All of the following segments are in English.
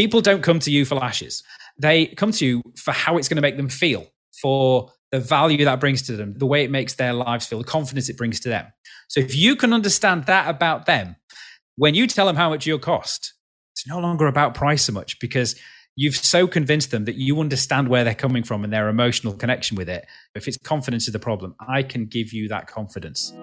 people don't come to you for lashes. They come to you for how it's going to make them feel, for the value that brings to them, the way it makes their lives feel, the confidence it brings to them. So if you can understand that about them, when you tell them how much you'll cost, it's no longer about price so much because you've so convinced them that you understand where they're coming from and their emotional connection with it. If it's confidence is the problem, I can give you that confidence.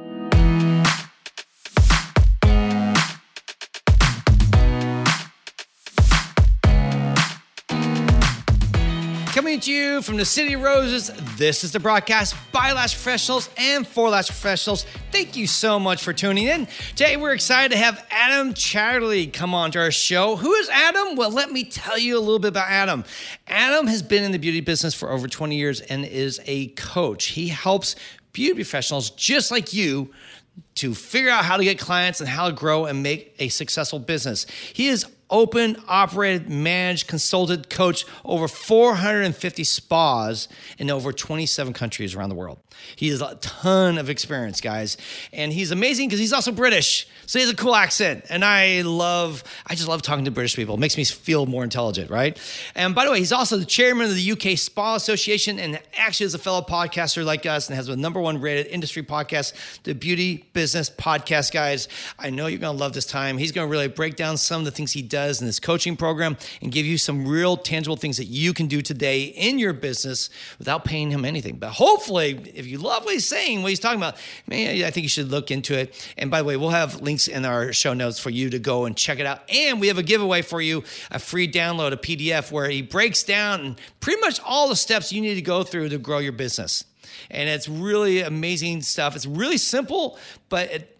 You from the City of Roses, this is the broadcast by Lash Professionals and for Lash Professionals. Thank you so much for tuning in. Today, we're excited to have Adam Chatterley come on to our show. Who is Adam? Well, let me tell you a little bit about Adam. Adam has been in the beauty business for over 20 years and is a coach. He helps beauty professionals just like you to figure out how to get clients and how to grow and make a successful business. He is open, operated, managed, consulted, coached over 450 spas in over 27 countries around the world. He has a ton of experience, guys. And he's amazing because he's also British. So he has a cool accent. And I love, I just love talking to British people. It makes me feel more intelligent, right? And by the way, he's also the chairman of the UK Spa Association and actually is a fellow podcaster like us and has the number one rated industry podcast, the Beauty Business Podcast, guys. I know you're going to love this time. He's going to really break down some of the things he does in this coaching program and give you some real tangible things that you can do today in your business without paying him anything. But hopefully, if you love what he's saying, what he's talking about, man, I think you should look into it. And by the way, we'll have links in our show notes for you to go and check it out. And we have a giveaway for you a free download, a PDF, where he breaks down pretty much all the steps you need to go through to grow your business. And it's really amazing stuff. It's really simple, but it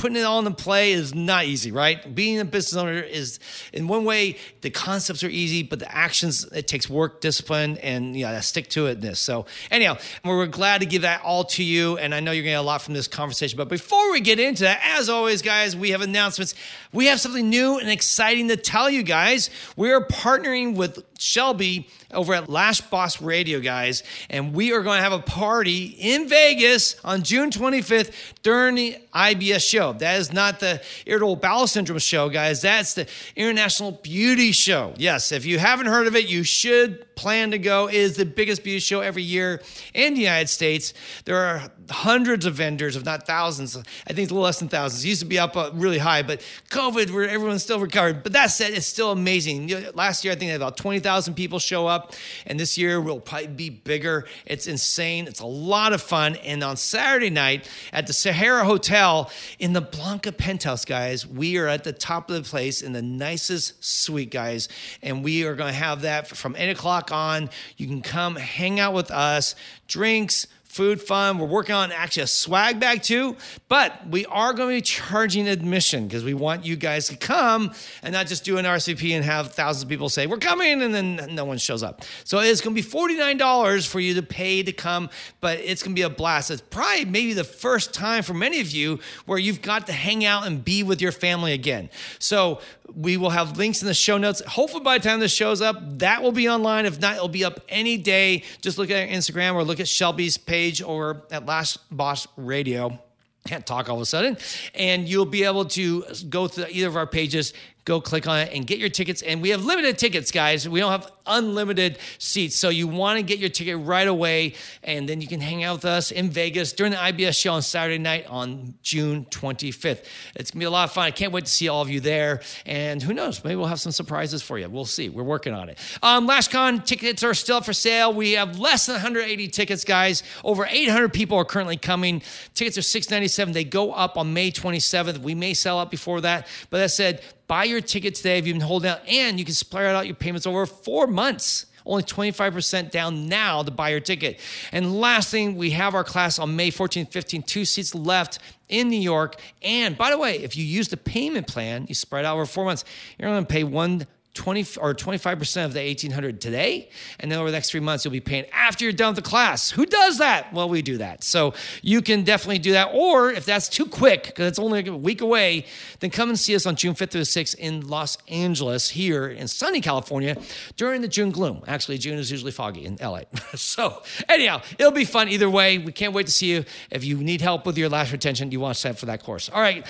putting it all into play is not easy, right? Being a business owner is, in one way, the concepts are easy, but the actions, it takes work, discipline, and you know, stick to it. This. So, anyhow, we're glad to give that all to you. And I know you're going to get a lot from this conversation. But before we get into that, as always, guys, we have announcements. We have something new and exciting to tell you guys. We are partnering with Shelby over at Lash Boss Radio, guys. And we are going to have a party in Vegas on June 25th during the IBS show. That is not the irritable bowel syndrome show, guys. That's the International Beauty Show. Yes, if you haven't heard of it, you should plan to go. It is the biggest beauty show every year in the United States. There are hundreds of vendors, if not thousands. I think it's a little less than thousands. It used to be up uh, really high, but COVID, where everyone's still recovered. But that said, it's still amazing. Last year, I think about 20,000 people show up, and this year will probably be bigger. It's insane. It's a lot of fun. And on Saturday night at the Sahara Hotel in the Blanca Penthouse, guys, we are at the top of the place in the nicest suite, guys. And we are going to have that from 8 o'clock on. You can come hang out with us, drinks, food fun. We're working on actually a swag bag too, but we are going to be charging admission because we want you guys to come and not just do an RCP and have thousands of people say, We're coming, and then no one shows up. So it's going to be $49 for you to pay to come, but it's going to be a blast. It's probably maybe the first time for many of you where you've got to hang out and be with your family again. So we will have links in the show notes. Hopefully, by the time this shows up, that will be online. If not, it'll be up any day. Just look at our Instagram or look at Shelby's page or at Lash Boss Radio can't talk all of a sudden. And you'll be able to go through either of our pages, go click on it and get your tickets. And we have limited tickets, guys. We don't have unlimited seats. So you want to get your ticket right away. And then you can hang out with us in Vegas during the IBS show on Saturday night on June 25th. It's going to be a lot of fun. I can't wait to see all of you there. And who knows, maybe we'll have some surprises for you. We'll see. We're working on it. Um, LashCon tickets are still for sale. We have less than 180 tickets, guys. Over 800 people are currently coming. Tickets are 697. They go up on May 27th. We may sell out before that. But that said, Buy your ticket today if you've been holding out, and you can spread out your payments over four months. Only 25% down now to buy your ticket. And last thing, we have our class on May 14th, 15th, two seats left in New York. And by the way, if you use the payment plan, you spread out over four months, you're to pay one 20 or 25% of the 1800 today and then over the next three months you'll be paying after you're done with the class. Who does that? Well we do that. So you can definitely do that or if that's too quick because it's only a week away then come and see us on june 5th through the 6th in los angeles here in sunny california during the june gloom. Actually june is usually foggy in la so anyhow it'll be fun either way. We can't wait to see you. If you need help with your lash retention you want to sign up for that course. All right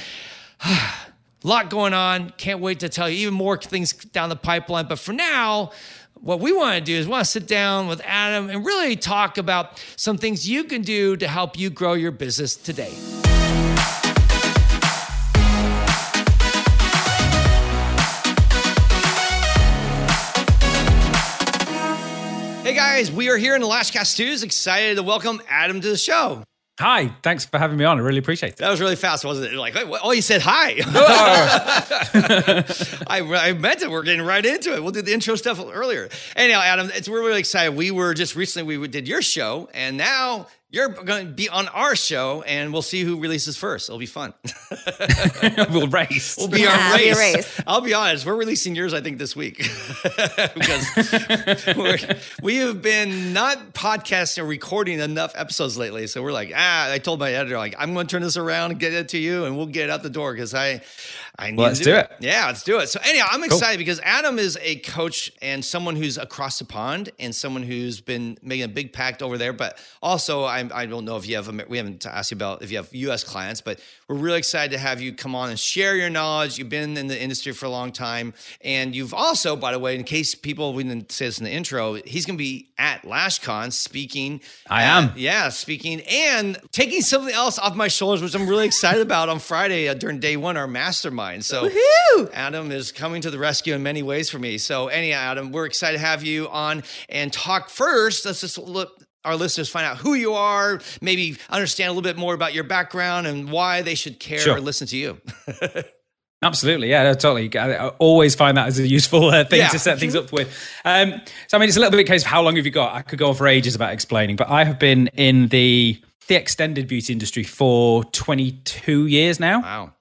Lot going on. Can't wait to tell you even more things down the pipeline. But for now, what we want to do is want to sit down with Adam and really talk about some things you can do to help you grow your business today. Hey guys, we are here in the Lashcast Studios. Excited to welcome Adam to the show. Hi, thanks for having me on. I really appreciate it. That was really fast, wasn't it? Like, oh, you said hi. Oh. I, I meant it. We're getting right into it. We'll do the intro stuff earlier. Anyhow, Adam, it's we're really excited. We were just recently we did your show, and now you're going to be on our show, and we'll see who releases first. It'll be fun. we'll race. We'll be yeah, our race. Be race. I'll be honest. We're releasing yours, I think, this week because we have been not podcasting or recording enough episodes lately. So we're like, ah. I told my editor, like, I'm going to turn this around and get it to you, and we'll get it out the door because I, I need well, let's to do it. it. Yeah, let's do it. So anyhow, I'm excited cool. because Adam is a coach and someone who's across the pond and someone who's been making a big pact over there. But also, I, I don't know if you have we haven't asked you about if you have U.S. clients, but we're really excited to have you come on and share your knowledge. You've been in the industry for a long time, and you've also, by the way, in case people we didn't say this in the intro, he's going to be at LashCon speaking. I am. yeah, speaking and taking something else off my shoulders, which I'm really excited about on Friday uh, during day one, our mastermind. So Woo-hoo! Adam is coming to the rescue in many ways for me. So anyhow, Adam, we're excited to have you on and talk first. Let's just look our listeners find out who you are, maybe understand a little bit more about your background and why they should care sure. or listen to you. Absolutely, yeah, totally. I always find that as a useful uh, thing yeah. to set things up with. Um, so, I mean, it's a little bit case of how long have you got? I could go on for ages about explaining, but I have been in the the extended beauty industry for 22 years now. Wow.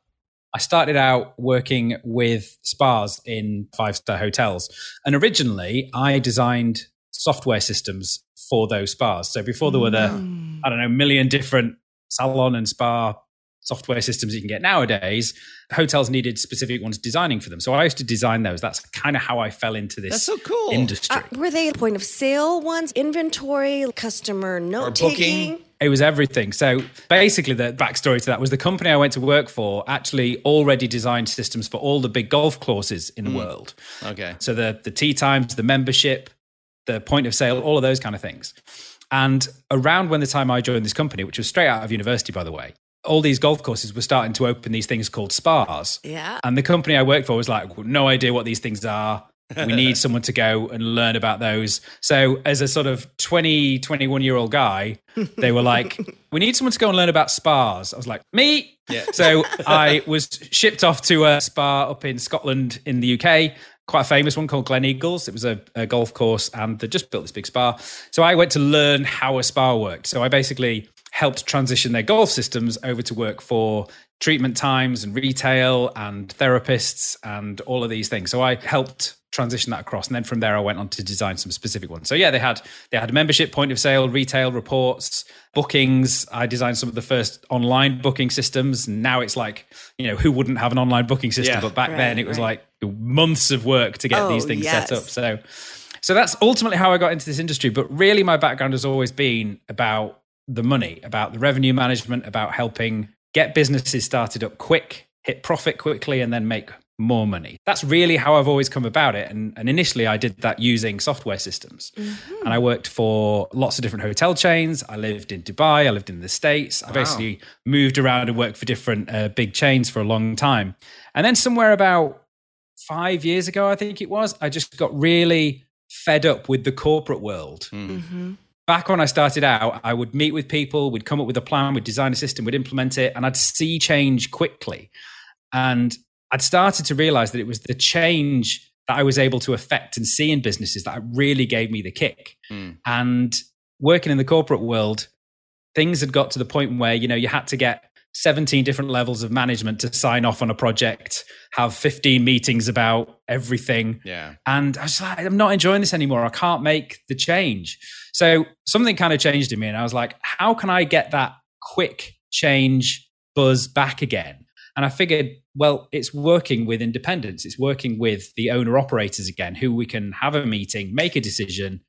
I started out working with spas in five star hotels. And originally, I designed software systems for those spas. So before there were the, mm. I don't know, million different salon and spa software systems you can get nowadays, hotels needed specific ones designing for them. So I used to design those. That's kind of how I fell into this That's so cool. industry. Uh, were they point of sale ones, inventory, customer note taking? It was everything. So basically, the backstory to that was the company I went to work for actually already designed systems for all the big golf courses in the mm. world. Okay. So the the tee times, the membership, the point of sale, all of those kind of things. And around when the time I joined this company, which was straight out of university, by the way, all these golf courses were starting to open these things called spas. Yeah. And the company I worked for was like, no idea what these things are. we need someone to go and learn about those. So, as a sort of 20, 21 year old guy, they were like, we need someone to go and learn about spas. I was like, me. Yeah. So, I was shipped off to a spa up in Scotland in the UK, quite a famous one called Gleneagles. It was a, a golf course and they just built this big spa. So, I went to learn how a spa worked. So, I basically helped transition their golf systems over to work for treatment times and retail and therapists and all of these things. So I helped transition that across and then from there I went on to design some specific ones. So yeah, they had they had membership, point of sale, retail reports, bookings. I designed some of the first online booking systems. Now it's like, you know, who wouldn't have an online booking system? Yeah. But back right, then it was right. like months of work to get oh, these things yes. set up. So so that's ultimately how I got into this industry. But really my background has always been about the money, about the revenue management, about helping get businesses started up quick, hit profit quickly, and then make more money. That's really how I've always come about it. And, and initially, I did that using software systems. Mm-hmm. And I worked for lots of different hotel chains. I lived in Dubai, I lived in the States. I basically moved around and worked for different uh, big chains for a long time. And then, somewhere about five years ago, I think it was, I just got really fed up with the corporate world. Mm. Mm-hmm back when I started out, I would meet with people, we'd come up with a plan, we'd design a system, we'd implement it, and I'd see change quickly. And I'd started to realize that it was the change that I was able to affect and see in businesses that really gave me the kick. Mm. And working in the corporate world, things had got to the point where, you know, you had to get 17 different levels of management to sign off on a project, have 15 meetings about everything. Yeah. And I was like, I'm not enjoying this anymore. I can't make the change. So something kind of changed in me. And I was like, how can I get that quick change buzz back again? And I figured, well, it's working with independents. It's working with the owner operators again, who we can have a meeting, make a decision,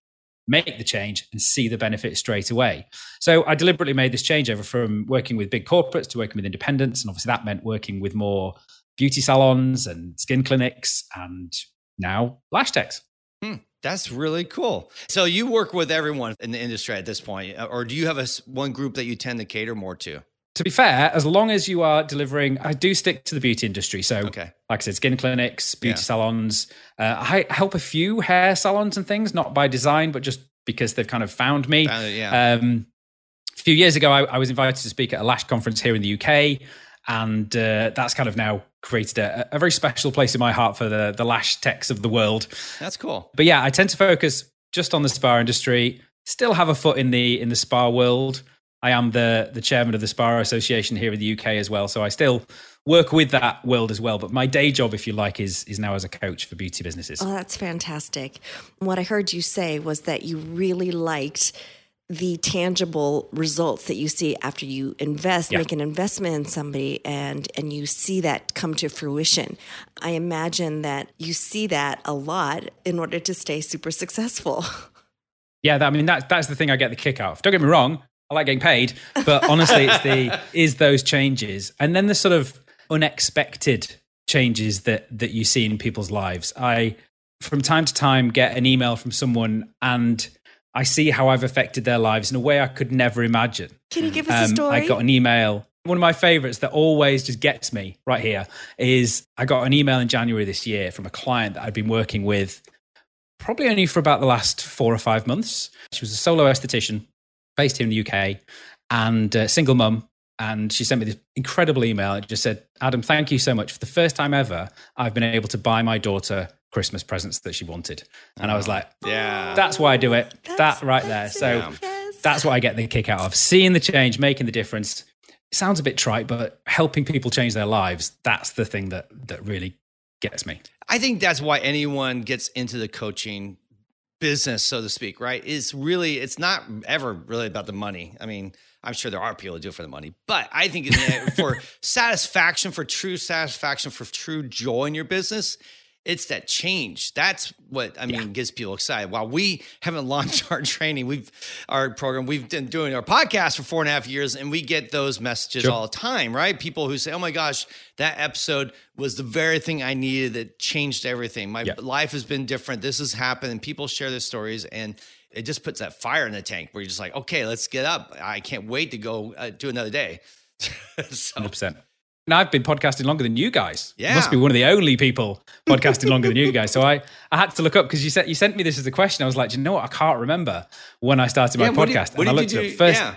make the change and see the benefit straight away. So I deliberately made this change over from working with big corporates to working with independents. And obviously that meant working with more beauty salons and skin clinics and now lash techs. That's really cool. So you work with everyone in the industry at this point, uh, or do you have a one group that you tend to cater more to? To be fair, as long as you are delivering, I do stick to the beauty industry. So, okay. like I said, skin clinics, beauty yeah. salons. Uh, I help a few hair salons and things, not by design, but just because they've kind of found me. Yeah. Um, a few years ago, I, I, was invited to speak at a lash conference here in the UK, and uh, that's kind of now created a, a, very special place in my heart for the the lash techs of the world. That's cool. But yeah, I tend to focus just on the spa industry. Still have a foot in the in the spa world. I am the the chairman of the Spa Association here in the UK as well, so I still work with that world as well. But my day job, if you like, is is now as a coach for beauty businesses. Oh, that's fantastic! What I heard you say was that you really liked the tangible results that you see after you invest, yeah. make an investment in somebody and and you see that come to fruition. I imagine that you see that a lot in order to stay super successful. Yeah, I mean that's that's the thing I get the kick out of. Don't get me wrong, I like getting paid, but honestly, it's the is those changes and then the sort of unexpected changes that that you see in people's lives. I from time to time get an email from someone and I see how I've affected their lives in a way I could never imagine. Can you give us um, a story? I got an email. One of my favorites that always just gets me right here is I got an email in January this year from a client that I'd been working with probably only for about the last four or five months. She was a solo esthetician based here in the UK and a single mum. And she sent me this incredible email. It just said, Adam, thank you so much. For the first time ever, I've been able to buy my daughter Christmas presents that she wanted. And I was ah. like, yeah, that's why I do it. That's, that right there. So yes. that's what I get the kick out of seeing the change, making the difference. It sounds a bit trite, but helping people change their lives, that's the thing that that really gets me. I think that's why anyone gets into the coaching business, so to speak, right? It's really it's not ever really about the money. I mean, I'm sure there are people who do it for the money, but I think for satisfaction, for true satisfaction, for true joy in your business, it's that change. That's what I mean yeah. gets people excited. While we haven't launched our training, we've our program, we've been doing our podcast for four and a half years, and we get those messages sure. all the time, right? People who say, "Oh my gosh, that episode was the very thing I needed that changed everything. My yeah. life has been different. This has happened." And people share their stories, and it just puts that fire in the tank where you're just like, "Okay, let's get up. I can't wait to go uh, do another day." so, 100%. And I've been podcasting longer than you guys. Yeah. must be one of the only people podcasting longer than you guys. So I, I had to look up because you sent you sent me this as a question. I was like, you know what? I can't remember when I started my yeah, podcast. Did, and I looked at first yeah.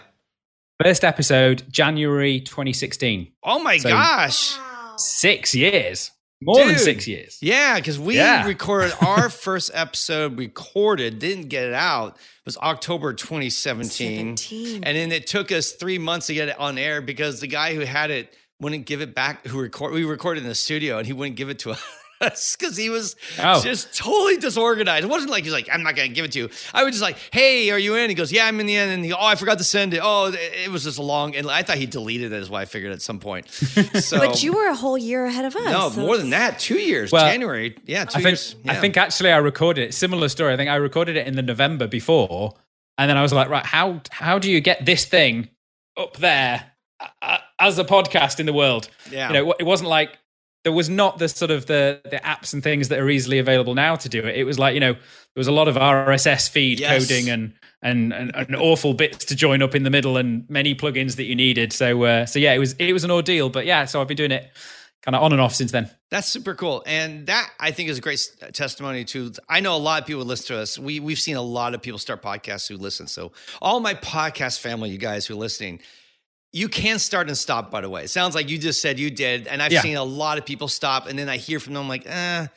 first episode, January 2016. Oh my so gosh. Six years. More Dude, than six years. Yeah, because we yeah. recorded our first episode, recorded, didn't get it out. It was October 2017. 17. And then it took us three months to get it on air because the guy who had it wouldn't give it back. Who record? We recorded in the studio, and he wouldn't give it to us because he was oh. just totally disorganized. It wasn't like he's like, "I'm not going to give it to you." I was just like, "Hey, are you in?" He goes, "Yeah, I'm in the end." And he, "Oh, I forgot to send it." Oh, it was just a long, and I thought he deleted it. Is why I figured at some point. So, but you were a whole year ahead of us. No, so more than that, two years. Well, January, yeah, two I think, years. Yeah. I think actually I recorded it. Similar story. I think I recorded it in the November before, and then I was like, right, how how do you get this thing up there? As a podcast in the world. Yeah. You know, it wasn't like there was not the sort of the the apps and things that are easily available now to do it. It was like you know there was a lot of RSS feed yes. coding and, and and, and awful bits to join up in the middle and many plugins that you needed. So uh, so yeah, it was it was an ordeal. But yeah, so I've been doing it kind of on and off since then. That's super cool, and that I think is a great testimony to. I know a lot of people listen to us. We we've seen a lot of people start podcasts who listen. So all my podcast family, you guys who are listening you can start and stop, by the way. It sounds like you just said you did. And I've yeah. seen a lot of people stop. And then I hear from them, like, eh, I,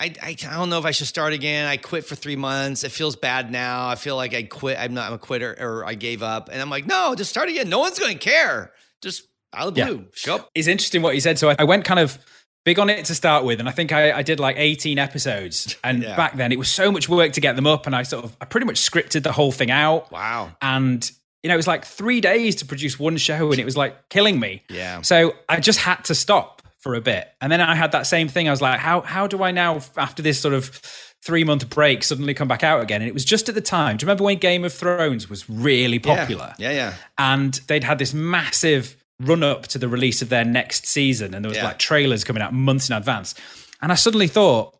I, I, don't know if I should start again. I quit for three months. It feels bad now. I feel like I quit. I'm not I'm a quitter or I gave up. And I'm like, no, just start again. No one's going to care. Just out of the blue, yeah. show up. It's interesting what you said. So I, I, went kind of big on it to start with. And I think I, I did like 18 episodes. And yeah. back then it was so much work to get them up. And I sort of, I pretty much scripted the whole thing out. Wow. And you know, it was like three days to produce one show and it was like killing me. Yeah. So I just had to stop for a bit. And then I had that same thing. I was like, how, how do I now, after this sort of three month break, suddenly come back out again? And it was just at the time. Do you remember when Game of Thrones was really popular? Yeah, yeah. yeah. And they'd had this massive run up to the release of their next season, and there was Yeah. like trailers coming out months in advance. And I suddenly thought,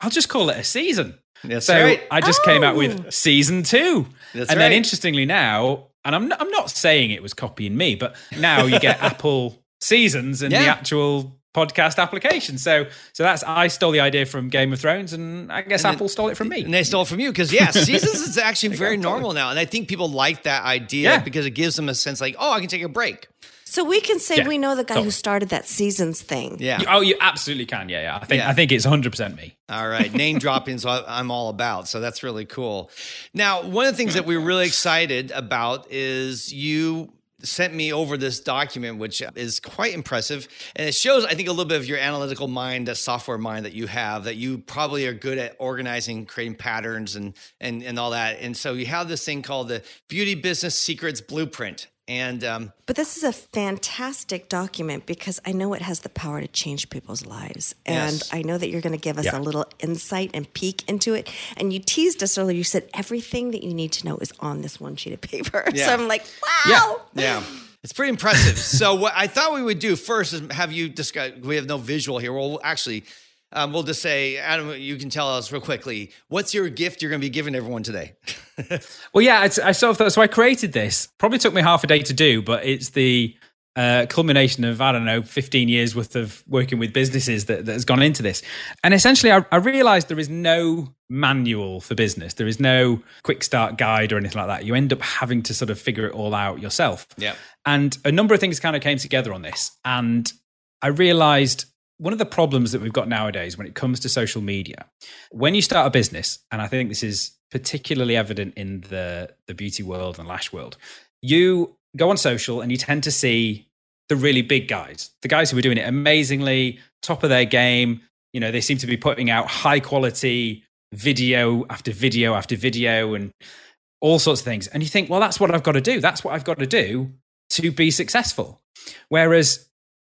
I'll just call it a season. That's so right. I just came out Oh. with season two. That's and right. then interestingly now, and I'm not, I'm not saying it was copying me, but now you get Apple seasons in the actual podcast application. So so that's I stole the idea from Game of Thrones, and I guess And Apple stole it from me. And they stole it from you because yeah, seasons is actually very normal now, and I think people like that idea Yeah. because it gives them a sense like, oh, I can take a break. So we can say Yeah, we know the guy totally. who started that seasons thing. Yeah. You- oh, you absolutely can. Yeah, yeah. I think Yeah. I think it's 100 percent me. All right, name dropping is what I'm all about. So that's really cool. Now, one of the things that we're really excited about is you sent me over this document, which is quite impressive. And it shows, I think, a little bit of your analytical mind, that software mind that you have, that you probably are good at organizing, creating patterns and and and all that. And so you have this thing called the Beauty Business Secrets Blueprint. And um, But this is a fantastic document because I know it has the power to change people's lives. And Yes. I know that you're going to give us Yeah. a little insight and peek into it. And you teased us earlier. You said everything that you need to know is on this one sheet of paper. Yeah. So I'm like, wow. Yeah. It's pretty impressive. so what I thought we would do first is have you discuss. We have no visual here. Well, actually, um, we'll just say, Adam, you can tell us real quickly. What's your gift you're going to be giving everyone today? Well, yeah, it's, I sort of thought, so I created this. Probably took me half a day to do, but it's the uh, culmination of I don't know, fifteen years worth of working with businesses that, that has gone into this. And essentially, I, I realized there is no manual for business. There is no quick start guide or anything like that. You end up having to sort of figure it all out yourself. Yeah. And a number of things kind of came together on this, and I realized. One of the problems that we've got nowadays when it comes to social media, when you start a business, and I think this is particularly evident in the the beauty world and lash world you go on social and you tend to see the really big guys the guys who are doing it amazingly top of their game. You know they seem to be putting out high quality video after video after video and all sorts of things. And you think well that's what i've got to do. That's what i've got to do to be successful. Whereas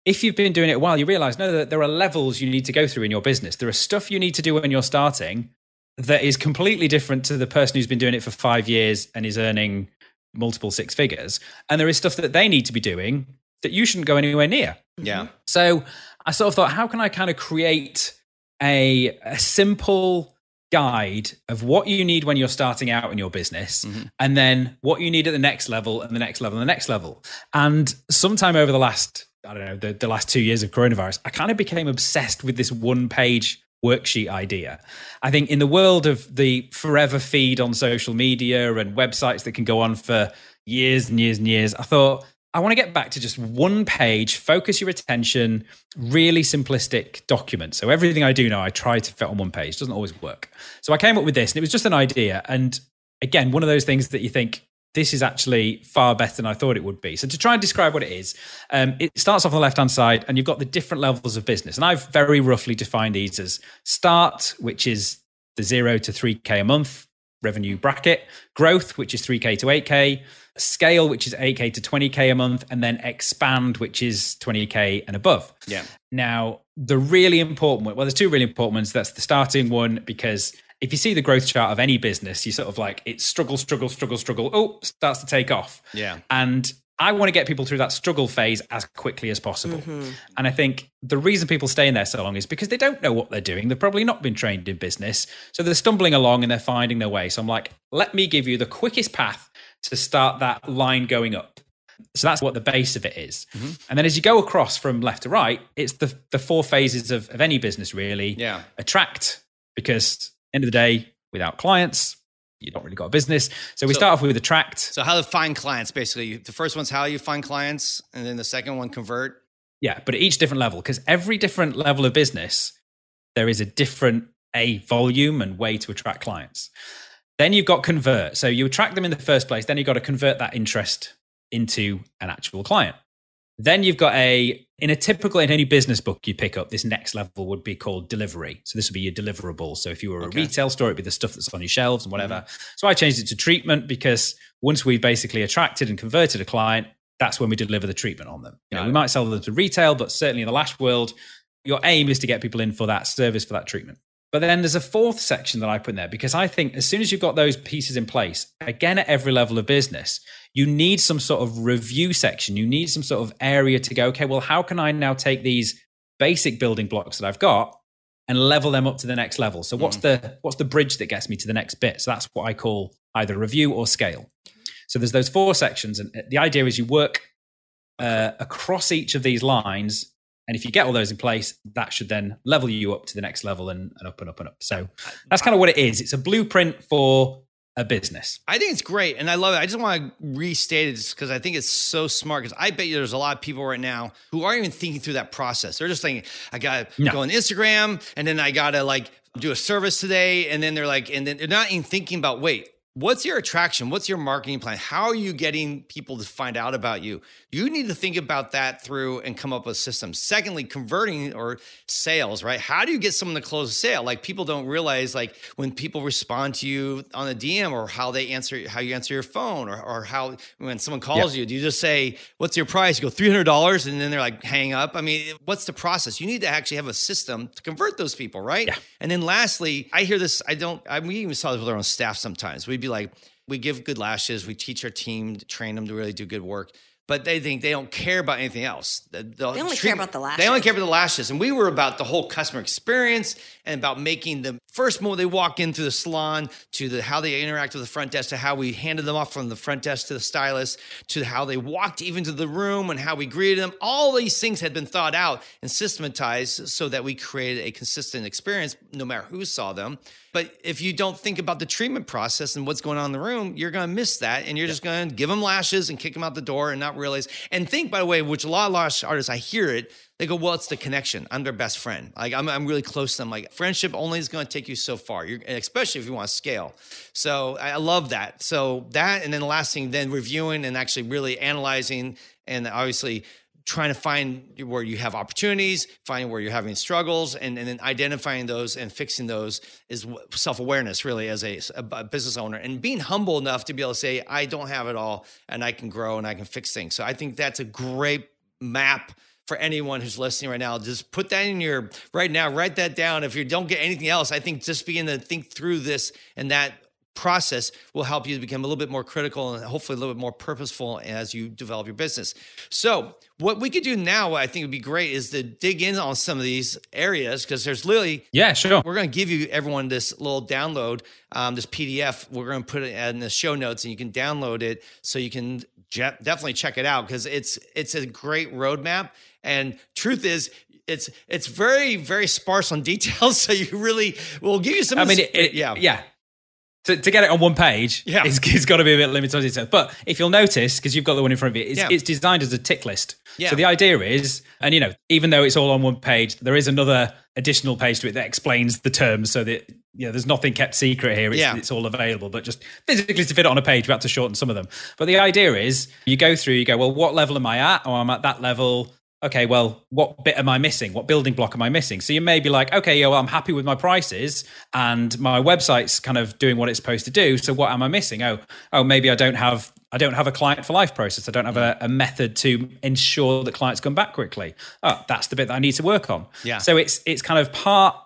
if you've been doing it a while you realize no that there are levels you need to go through in your business there are stuff you need to do when you're starting that is completely different to the person who's been doing it for five years and is earning multiple six figures. And there is stuff that they need to be doing that you shouldn't go anywhere near. Yeah. Mm-hmm. So I sort of thought, how can I kind of create a, a simple guide of what you need when you're starting out in your business mm-hmm. and then what you need at the next level and the next level and the next level. And sometime over the last, I don't know, the, the last two years of coronavirus, I kind of became obsessed with this one page worksheet idea. I think in the world of the forever feed on social media and websites that can go on for years and years and years, I thought I want to get back to just one page, focus your attention, really simplistic document. So everything I do now, I try to fit on one page. It Doesn't always work. So I came up with this, and it was just an idea. And again, one of those things that you think this is actually far better than I thought it would be. So to try and describe what it is, um, it starts off on the left hand side, and you've got the different levels of business. And I've very roughly defined these as start, which is the zero to three k a month revenue bracket, growth, which is 3K to 8K, scale, which is 8K to 20K a month, and then expand, which is 20K and above. Yeah. Now, the really important one, well, there's two really important ones. That's the starting one, because if you see the growth chart of any business, you sort of like it struggle, struggle, struggle, struggle. Oh, starts to take off. Yeah. And I want to get people through that struggle phase as quickly as possible. Mm-hmm. And I think the reason people stay in there so long is because they don't know what they're doing. They've probably not been trained in business. So they're stumbling along and they're finding their way. So I'm like, let me give you the quickest path to start that line going up. So that's what the base of it is. Mm-hmm. And then as you go across from left to right, it's the, the four phases of, of any business, really. Yeah. Attract, because end of the day, without clients, you don't really got a business. So we start off with attract. So how to find clients, basically. The first one's how you find clients, and then the second one convert. Yeah, but at each different level, because every different level of business, there is a different a volume and way to attract clients. Then you've got convert. So you attract them in the first place. Then you've got to convert that interest into an actual client. Then you've got a, in a typical, in any business book you pick up, this next level would be called delivery. So this would be your deliverable. So if you were a Okay. retail store, it'd be the stuff that's on your shelves and whatever. Mm-hmm. So I changed it to treatment because once we've basically attracted and converted a client, that's when we deliver the treatment on them. You know, we might sell them to retail, but certainly in the lash world, your aim is to get people in for that service, for that treatment. But then there's a fourth section that I put in there because I think as soon as you've got those pieces in place, again, at every level of business, you need some sort of review section. You need some sort of area to go, okay, well, how can I now take these basic building blocks that I've got and level them up to the next level? So what's mm. the what's the bridge that gets me to the next bit? So that's what I call either review or scale. So there's those four sections, and the idea is you work uh, across each of these lines and if you get all those in place, that should then level you up to the next level and, and up and up and up. So that's kind of what it is. It's a blueprint for a business. I think it's great. And I love it. I just want to restate it because I think it's so smart. Because I bet you there's a lot of people right now who aren't even thinking through that process. They're just thinking, I got to no. go on Instagram and then I got to like do a service today. And then they're like, and then they're not even thinking about, wait, What's your attraction? What's your marketing plan? How are you getting people to find out about you? You need to think about that through and come up with systems. Secondly, converting or sales, right? How do you get someone to close a sale? Like people don't realize like when people respond to you on a DM or how they answer how you answer your phone or, or how when someone calls yeah. you, do you just say, What's your price? You go $300 and then they're like hang up. I mean, what's the process? You need to actually have a system to convert those people, right? Yeah. And then lastly, I hear this, I don't I we even saw this with our own staff sometimes. We'd be like, we give good lashes, we teach our team to train them to really do good work but they think they don't care about anything else. The, the they only care about the lashes. They only care about the lashes. And we were about the whole customer experience and about making the first moment they walk in through the salon to the how they interact with the front desk to how we handed them off from the front desk to the stylist to how they walked even to the room and how we greeted them. All these things had been thought out and systematized so that we created a consistent experience no matter who saw them. But if you don't think about the treatment process and what's going on in the room, you're going to miss that. And you're just going to give them lashes and kick them out the door and not realize. And think, by the way, which a lot of lash artists, I hear it, they go, well, it's the connection. I'm their best friend. Like I'm, I'm really close to them. Like friendship only is going to take you so far. You're, especially if you want to scale. So I love that. So that, and then the last thing, then reviewing and actually really analyzing and obviously trying to find where you have opportunities, finding where you're having struggles, and, and then identifying those and fixing those is self awareness, really, as a, a, business owner, and being humble enough to be able to say, I don't have it all, and I can grow and I can fix things. So I think that's a great map for anyone who's listening right now. Just put that in your right now, write that down. If you don't get anything else, I think just begin to think through this and that process will help you to become a little bit more critical and hopefully a little bit more purposeful as you develop your business. So, what we could do now, I think would be great, is to dig in on some of these areas because there's literally yeah, sure. We're going to give you everyone this little download, um, this PDF. We're going to put it in the show notes, and you can download it so you can je- definitely check it out because it's it's a great roadmap. And truth is, it's it's very very sparse on details. So you really will give you some. I mean, it, it, yeah, yeah to, to get it on one page, yeah. it's, it's got to be a bit limited. But if you'll notice, because you've got the one in front of you, it's, yeah. it's designed as a tick list. Yeah. So the idea is, and you know, even though it's all on one page, there is another additional page to it that explains the terms so that you know, there's nothing kept secret here. It's, yeah. it's all available, but just physically to fit it on a page, we have to shorten some of them. But the idea is you go through, you go, well, what level am I at? Oh, I'm at that level okay, well, what bit am I missing? What building block am I missing? So you may be like, okay, yeah, well, I'm happy with my prices and my website's kind of doing what it's supposed to do. So what am I missing? Oh, oh, maybe I don't have I don't have a client for life process. I don't have a, a method to ensure that clients come back quickly. Oh, that's the bit that I need to work on. Yeah. So it's it's kind of part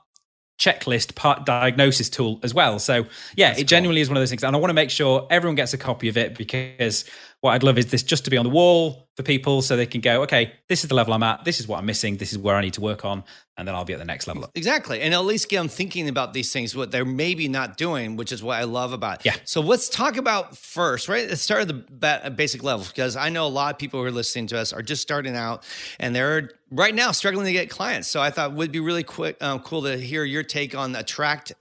checklist, part diagnosis tool as well. So yeah, That's it cool. genuinely is one of those things. And I want to make sure everyone gets a copy of it because what I'd love is this just to be on the wall for people so they can go, okay, this is the level I'm at. This is what I'm missing. This is where I need to work on. And then I'll be at the next level. Exactly. And at least get them thinking about these things, what they're maybe not doing, which is what I love about it. Yeah. So let's talk about first, right? Let's start at the basic level because I know a lot of people who are listening to us are just starting out and they're right now struggling to get clients. So I thought it would be really quick, um, cool to hear your take on attract.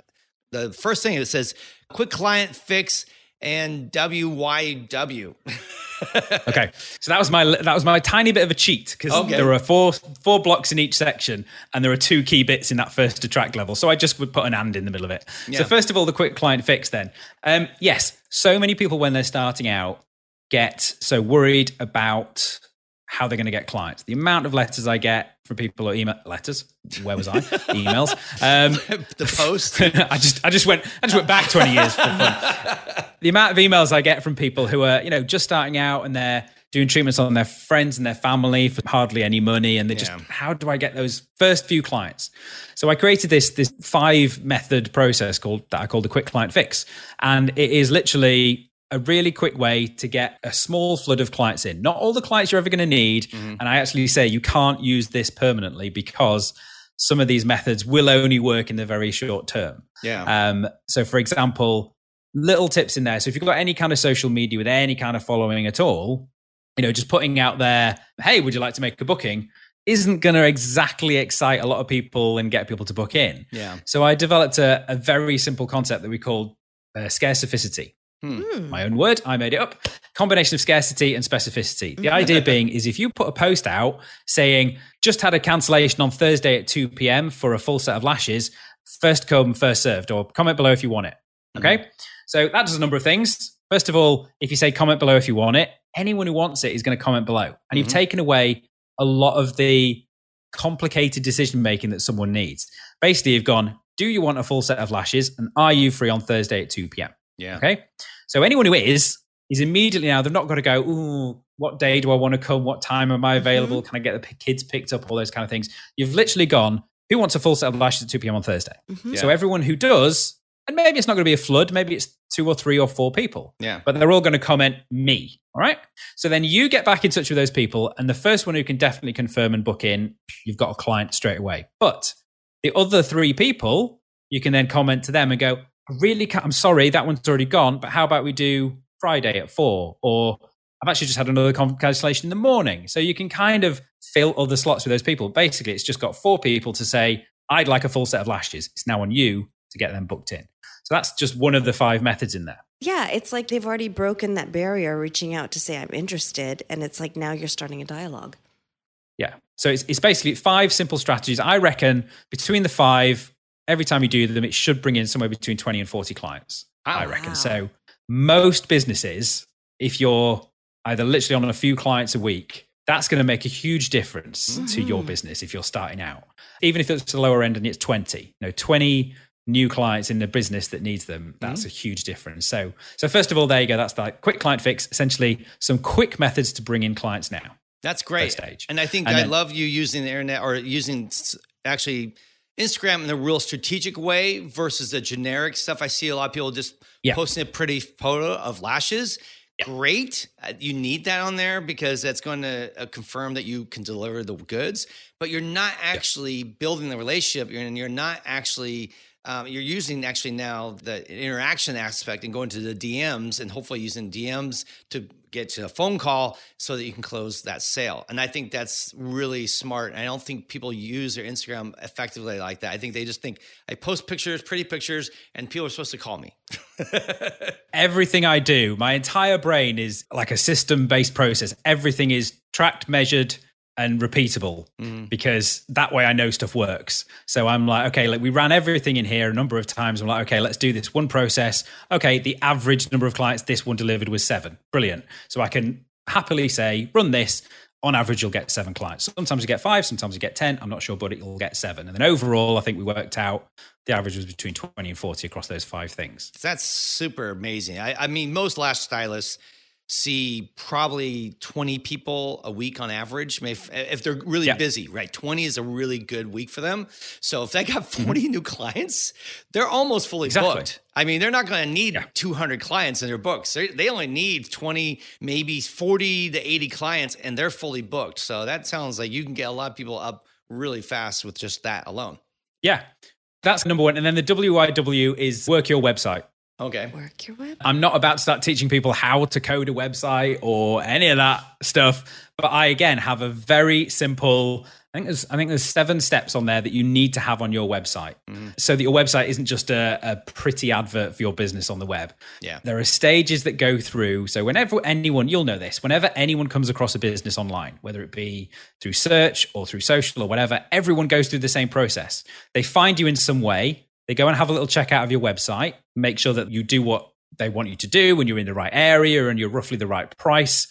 The first thing it says, quick client fix and WYW. okay, so that was my that was my tiny bit of a cheat because okay. there are four four blocks in each section, and there are two key bits in that first attract level. So I just would put an and in the middle of it. Yeah. So first of all, the quick client fix. Then, um, yes, so many people when they're starting out get so worried about how they're going to get clients. The amount of letters I get from people or email letters. Where was I? Emails. Um, the post. I just I just went I just went back twenty years for fun. the amount of emails I get from people who are you know just starting out and they're doing treatments on their friends and their family for hardly any money. And they just, how do I get those first few clients? So I created this this five method process called that I call the quick client fix. And it is literally a really quick way to get a small flood of clients in. Not all the clients you're ever going to need. And I actually say you can't use this permanently because some of these methods will only work in the very short term. Yeah. Um, so, for example, little tips in there. So, if you've got any kind of social media with any kind of following at all, you know, just putting out there, hey, would you like to make a booking? Isn't going to exactly excite a lot of people and get people to book in. yeah. So, I developed a, a very simple concept that we called uh, scarcificity. Hmm. My own word, I made it up. Combination of scarcity and specificity. The idea being is if you put a post out saying, just had a cancellation on Thursday at 2 p.m. for a full set of lashes, first come, first served, or comment below if you want it. Okay. So that does a number of things. First of all, if you say comment below if you want it, anyone who wants it is going to comment below. And you've Mhm. taken away a lot of the complicated decision making that someone needs. Basically, you've gone, do you want a full set of lashes? And are you free on Thursday at 2 p.m.? Yeah. Okay. So anyone who is, is immediately now, they've not got to go, ooh, what day do I want to come? What time am I available? Can I get the p- kids picked up? All those kind of things. You've literally gone, who wants a full set of lashes at 2 p.m. on Thursday? Mhm. So everyone who does, and maybe it's not going to be a flood, maybe it's two or three or four people, Yeah. but they're all going to comment me. All right. So then you get back in touch with those people, and the first one who can definitely confirm and book in, you've got a client straight away. But the other three people, you can then comment to them and go, I really can't, I'm sorry, that one's already gone, but how about we do Friday at four? Or I've actually just had another cancellation in the morning. So you can kind of fill other slots with those people. Basically, it's just got four people to say, I'd like a full set of lashes. It's now on you to get them booked in. So that's just one of the five methods in there. Yeah, it's like they've already broken that barrier, reaching out to say I'm interested, and it's like now you're starting a dialogue. Yeah. So it's, it's basically five simple strategies. I reckon between the five, every time you do them, it should bring in somewhere between 20 and 40 clients. I reckon. So most businesses, if you're either literally on a few clients a week, that's going to make a huge difference to your Mhm. business if you're starting out. Even if it's the lower end and it's 20, you know, 20 new clients in the business that needs them, that's a huge difference. So, so first of all, there you go. That's the quick client fix, essentially some quick methods to bring in clients now. That's great. And I think And I then- love you using the internet or using actually Instagram in a real strategic way versus the generic stuff. I see a lot of people just Yeah. posting a pretty photo of lashes. Great. Uh, You need that on there because that's going to uh, confirm that you can deliver the goods, but you're not actually building the relationship. And you're not actually um, you're using actually now the interaction aspect and going to the DMs and hopefully using DMs to get to a phone call so that you can close that sale. And I think that's really smart. I don't think people use their Instagram effectively like that. I think they just think I post pictures, pretty pictures, and people are supposed to call me. everything I do, my entire brain is like a system based process. Everything is tracked, measured, and repeatable mm. because that way I know stuff works. So I'm like, okay, like we ran everything in here a number of times. I'm like, okay, let's do this one process. Okay, the average number of clients this one delivered was seven. Brilliant. So I can happily say, run this. On average, you'll get seven clients. Sometimes you get five, sometimes you get 10. I'm not sure, but it'll get seven. And then overall, I think we worked out the average was between 20 and 40 across those five things. That's super amazing. I, I mean, most lash stylists see probably 20 people a week on average May- if they're really Yeah. busy right 20 is a really good week for them so if they got 40 new clients they're almost fully Mm-hmm. Exactly. booked i mean they're not going to need Yeah. 200 clients in their books they, they only need 20 maybe 40 to 80 clients and they're fully booked so that sounds like you can get a lot of people up really fast with just that alone Yeah, that's number one. And then the WYW is work your website. Okay Work your web. I'm not about to start teaching people how to code a website or any of that stuff, but I again have a very simple. I think there's I think there's seven steps on there that you need to have on your website, mm-hmm. so that your website isn't just a, a pretty advert for your business on the web. Yeah. there are stages that go through. So whenever anyone, you'll know this, whenever anyone comes across a business online, whether it be through search or through social or whatever, everyone goes through the same process. They find you in some way. They go and have a little check out of your website, make sure that you do what they want you to do when you're in the right area and you're roughly the right price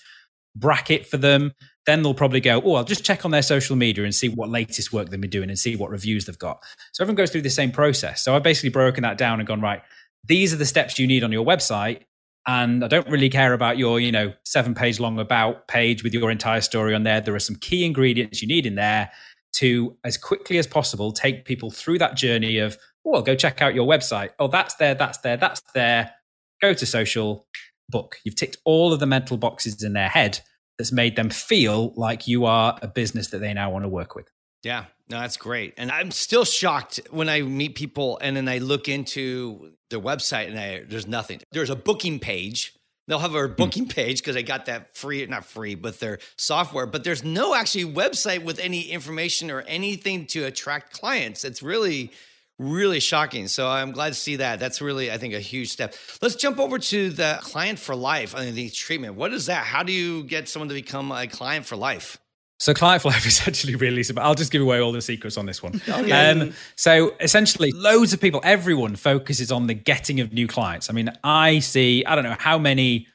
bracket for them. Then they'll probably go, oh, I'll just check on their social media and see what latest work they've been doing and see what reviews they've got. So everyone goes through the same process. So I've basically broken that down and gone, right, these are the steps you need on your website. and I don't really care about your, you know, seven page long about page with your entire story on there. There are some key ingredients you need in there to, as quickly as possible, take people through that journey of, well, go check out your website. Oh, that's there, that's there, that's there. Go to social, book. You've ticked all of the mental boxes in their head that's made them feel like you are a business that they now want to work with. Yeah, no, that's great. And I'm still shocked when I meet people and then I look into their website and I, there's nothing. There's a booking page. They'll have a hmm. booking page because I got that free, not free, but their software. But there's no actually website with any information or anything to attract clients. It's really really shocking. So I'm glad to see that. That's really, I think, a huge step. Let's jump over to the client for life mean, the treatment. What is that? How do you get someone to become a client for life? So client for life is actually really simple. I'll just give away all the secrets on this one. okay. Um, so essentially, loads of people, everyone focuses on the getting of new clients. I mean, I see, I don't know how many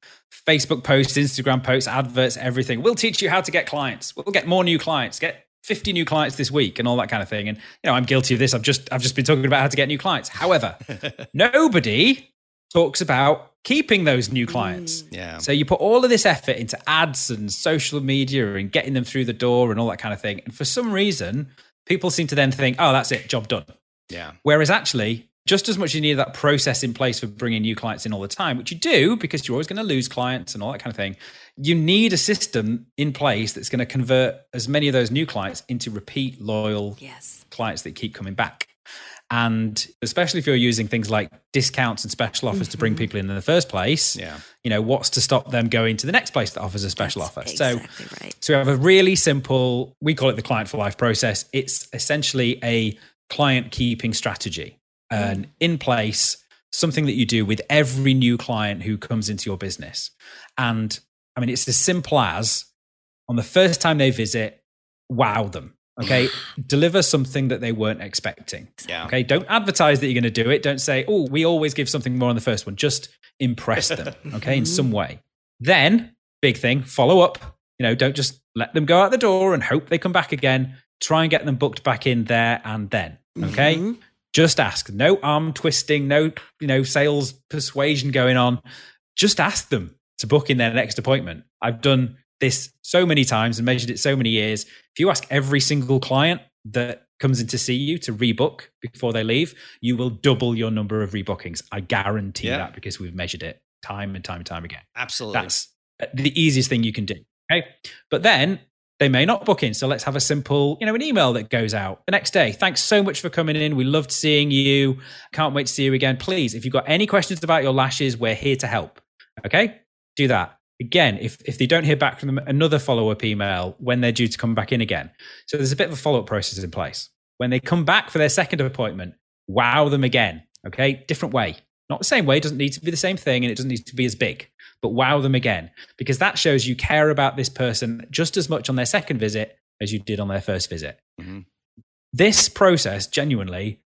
Facebook posts, Instagram posts, adverts, everything. We'll teach you how to get clients. We'll get more new clients. Get 50 new clients this week and all that kind of thing. And you know, I'm guilty of this. I've just I've just been talking about how to get new clients. However, nobody talks about keeping those new clients. Mm. Yeah. So you put all of this effort into ads and social media and getting them through the door and all that kind of thing. And for some reason, people seem to then think, "Oh, that's it, job done." Yeah. Whereas actually, just as much as you need that process in place for bringing new clients in all the time, which you do because you're always going to lose clients and all that kind of thing. You need a system in place that's going to convert as many of those new clients into repeat loyal yes. clients that keep coming back. And especially if you're using things like discounts and special offers mm-hmm. to bring mm-hmm. people in in the first place, yeah. you know, what's to stop them going to the next place that offers a special That's offer? Exactly so, right. so we have a really simple, we call it the client for life process. It's essentially a client keeping strategy and in place something that you do with every new client who comes into your business. And I mean, it's as simple as on the first time they visit, wow them. Okay. Deliver something that they weren't expecting. Yeah. Okay. Don't advertise that you're going to do it. Don't say, oh, we always give something more on the first one. Just impress them. Okay. in some way. Then, big thing, follow up. You know, don't just let them go out the door and hope they come back again. Try and get them booked back in there and then. Okay. Mm-hmm. Just ask. No arm twisting, no, you know, sales persuasion going on. Just ask them to book in their next appointment. I've done this so many times and measured it so many years. If you ask every single client that comes in to see you to rebook before they leave, you will double your number of rebookings. I guarantee yeah. that because we've measured it time and time and time again. Absolutely. That's uh, the easiest thing you can do. Okay. But then they may not book in. So let's have a simple, you know, an email that goes out the next day. Thanks so much for coming in. We loved seeing you. Can't wait to see you again. Please, if you've got any questions about your lashes, we're here to help. Okay? Do that. Again, if, if they don't hear back from them, another follow up email when they're due to come back in again. So there's a bit of a follow up process in place. When they come back for their second appointment, wow them again. Okay? Different way. Not the same way, it doesn't need to be the same thing, and it doesn't need to be as big, but wow them again, because that shows you care about this person just as much on their second visit as you did on their first visit. Mm-hmm. This process genuinely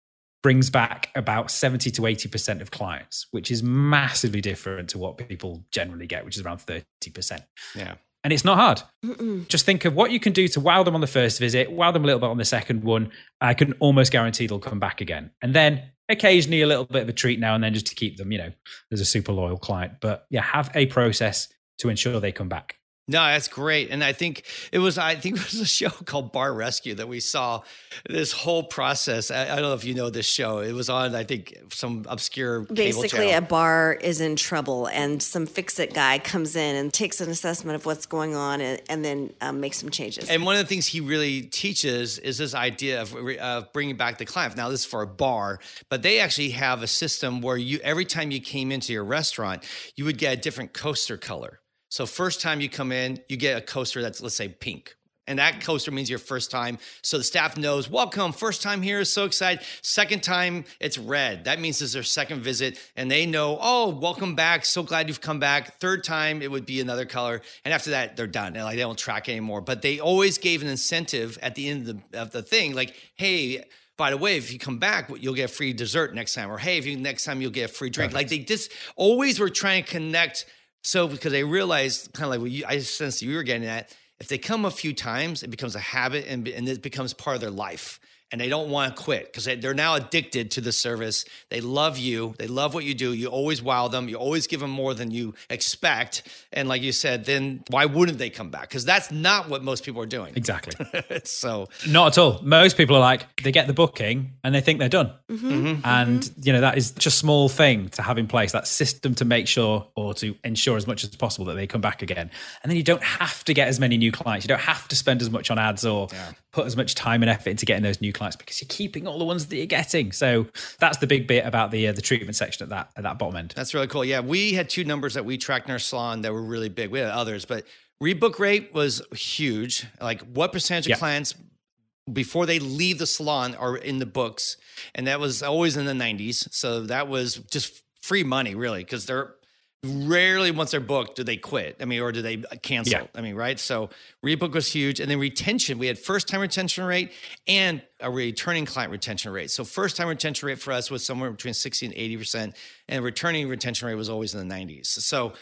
brings back about 70 to 80% of clients, which is massively different to what people generally get, which is around 30%. Yeah. And it's not hard. Mm-mm. Just think of what you can do to wow them on the first visit, wow them a little bit on the second one. I can almost guarantee they'll come back again. And then occasionally a little bit of a treat now and then just to keep them, you know, as a super loyal client. But yeah, have a process to ensure they come back. No, that's great. And I think it was, I think it was a show called Bar Rescue that we saw this whole process. I, I don't know if you know this show. It was on, I think, some obscure Basically, a bar is in trouble and some fix it guy comes in and takes an assessment of what's going on and, and then um, makes some changes. And one of the things he really teaches is this idea of, of bringing back the client. Now, this is for a bar, but they actually have a system where you, every time you came into your restaurant, you would get a different coaster color. So first time you come in, you get a coaster that's let's say pink. And that coaster means your first time. So the staff knows, welcome, first time here, so excited. Second time, it's red. That means it's their second visit. And they know, oh, welcome back. So glad you've come back. Third time, it would be another color. And after that, they're done. And like they don't track anymore. But they always gave an incentive at the end of the, of the thing, like, hey, by the way, if you come back, you'll get free dessert next time. Or hey, if you next time you'll get a free drink. Perfect. Like they just always were trying to connect so because they realized kind of like what you, I sense you were getting at, if they come a few times, it becomes a habit and, and it becomes part of their life. And they don't want to quit because they, they're now addicted to the service. They love you. They love what you do. You always wow them. You always give them more than you expect. And like you said, then why wouldn't they come back? Because that's not what most people are doing. Exactly. so Not at all. Most people are like, they get the booking and they think they're done. Mm-hmm. And, you know, that is just a small thing to have in place, that system to make sure or to ensure as much as possible that they come back again. And then you don't have to get as many new clients. You don't have to spend as much on ads or put as much time and effort into getting those new clients because you're keeping all the ones that you're getting. So that's the big bit about the uh, the treatment section at that at that bottom end. That's really cool. Yeah, we had two numbers that we tracked in our salon that were really big. We had others, but rebook rate was huge. Like what percentage of Yeah. clients before they leave the salon are in the books, and that was always in the 90s. So that was just free money, really, because they're rarely once they're booked do they quit. I mean, or do they uh, cancel? Yeah. I mean, right? So rebook was huge, and then retention. We had first time retention rate and a returning client retention rate. So first time retention rate for us was somewhere between 60 and 80 percent, and returning retention rate was always in the 90s. So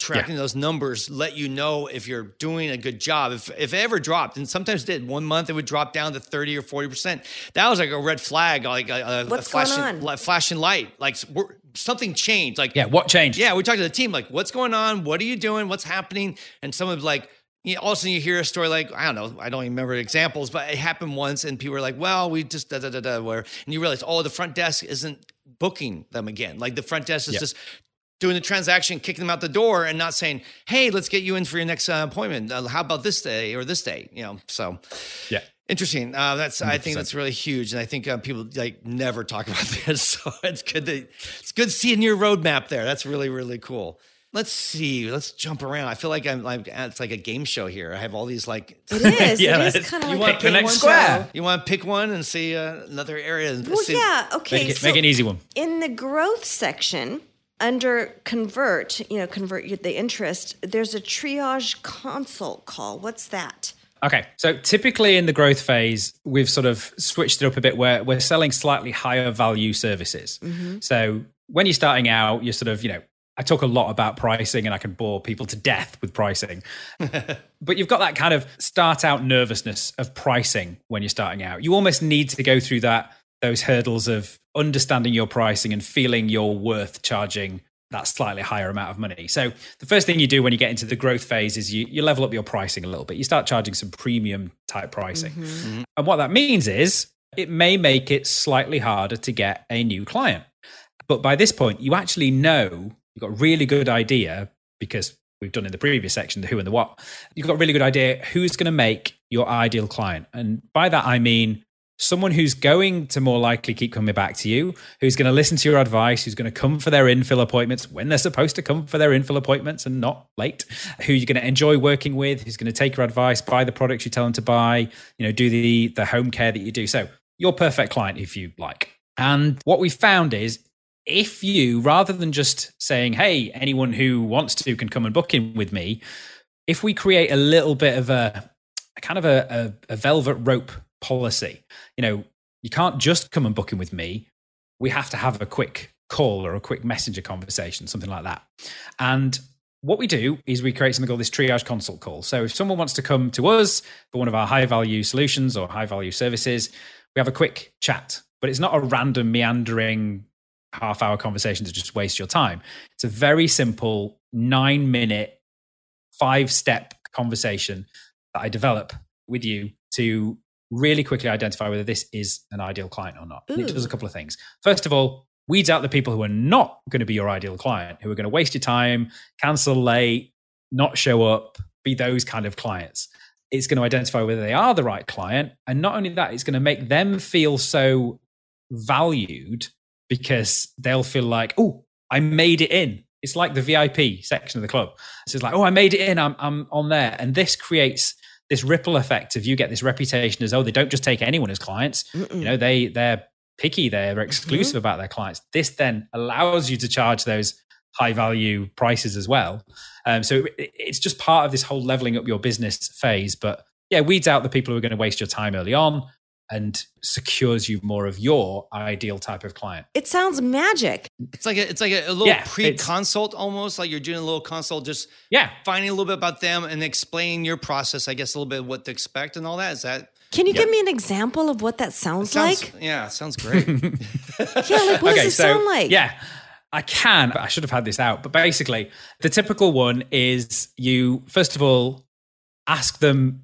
tracking those numbers let you know if you're doing a good job. If if it ever dropped, and sometimes it did, one month it would drop down to 30 or 40 percent. That was like a red flag, like a, a, What's a flashing, going on? flashing light, like we're, something changed. Like Yeah, what changed? yeah, we talked to the team, like, what's going on? What are you doing? What's happening? And someone's like, you know, all of a sudden you hear a story like, I don't know, I don't even remember examples, but it happened once and people were like, well, we just da da da da, where, and you realize, oh, the front desk isn't booking them again. Like the front desk is Yeah. just doing the transaction, kicking them out the door and not saying, hey, let's get you in for your next uh, appointment. Uh, how about this day or this day? You know, so Yeah. Interesting. Uh, that's I think that's really huge, and I think uh, people like never talk about this. So it's good that it's good seeing your roadmap there. That's really really cool. Let's see. Let's jump around. I feel like I'm like it's like a game show here. I have all these like. It is. Yeah, it is kind of You like want a the game next show. square? You want to pick one and see uh, another area? And Well, see- yeah. Okay. Make it, so make an easy one. in the growth section under convert, you know, convert the interest, there's a triage consult call. What's that? Okay. So typically in the growth phase, we've sort of switched it up a bit where we're selling slightly higher value services. Mm-hmm. So when you're starting out, you're sort of, you know, I talk a lot about pricing and I can bore people to death with pricing. but you've got that kind of start out nervousness of pricing when you're starting out. You almost need to go through that those hurdles of understanding your pricing and feeling you're worth charging that slightly higher amount of money. So the first thing you do when you get into the growth phase is you, you level up your pricing a little bit. You start charging some premium type pricing. Mm-hmm. Mm-hmm. And what that means is it may make it slightly harder to get a new client. But by this point, you actually know you've got a really good idea because we've done in the previous section the who and the what. You've got a really good idea who's going to make your ideal client. And by that, I mean someone who's going to more likely keep coming back to you, who's going to listen to your advice, who's going to come for their infill appointments when they're supposed to come for their infill appointments and not late, who you're going to enjoy working with, who's going to take your advice, buy the products you tell them to buy, you know, do the the home care that you do. So your perfect client if you like. And what we found is if you rather than just saying, "Hey, anyone who wants to can come and book in with me," if we create a little bit of a, kind of a, a, a velvet rope policy, you know, you can't just come and book in with me. We have to have a quick call or a quick messenger conversation, something like that. And what we do is we create something called this triage consult call. So if someone wants to come to us for one of our high value solutions or high value services, we have a quick chat, but it's not a random meandering half hour conversation to just waste your time. It's a very simple nine minute, five step conversation that I develop with you to really quickly identify whether this is an ideal client or not. It does a couple of things. First of all, weeds out the people who are not going to be your ideal client, who are going to waste your time, cancel late, not show up, be those kind of clients. It's going to identify whether they are the right client. And not only that, it's going to make them feel so valued because they'll feel like, oh, I made it in. It's like the VIP section of the club. So it's like, oh, I made it in. I'm, I'm on there. And this creates this ripple effect of you get this reputation as, oh, they don't just take anyone as clients. You know, they, they're picky, they're exclusive about their clients. This then allows you to charge those high value prices as well. Um, so it, it's just part of this whole leveling up your business phase. But yeah, weeds out the people who are going to waste your time early on and secures you more of your ideal type of client. It sounds magic. It's like a, it's like a, a little Yeah, pre-consult almost, like you're doing a little consult, just Yeah. finding a little bit about them and explaining your process. I guess a little bit what to expect and all that. Is that Can you give me an example of what that sounds, Sounds, like? yeah, it sounds great. Yeah, like what does it sound like? Yeah. I can, but I should have had this out. But basically, the typical one is you, first of all, ask them,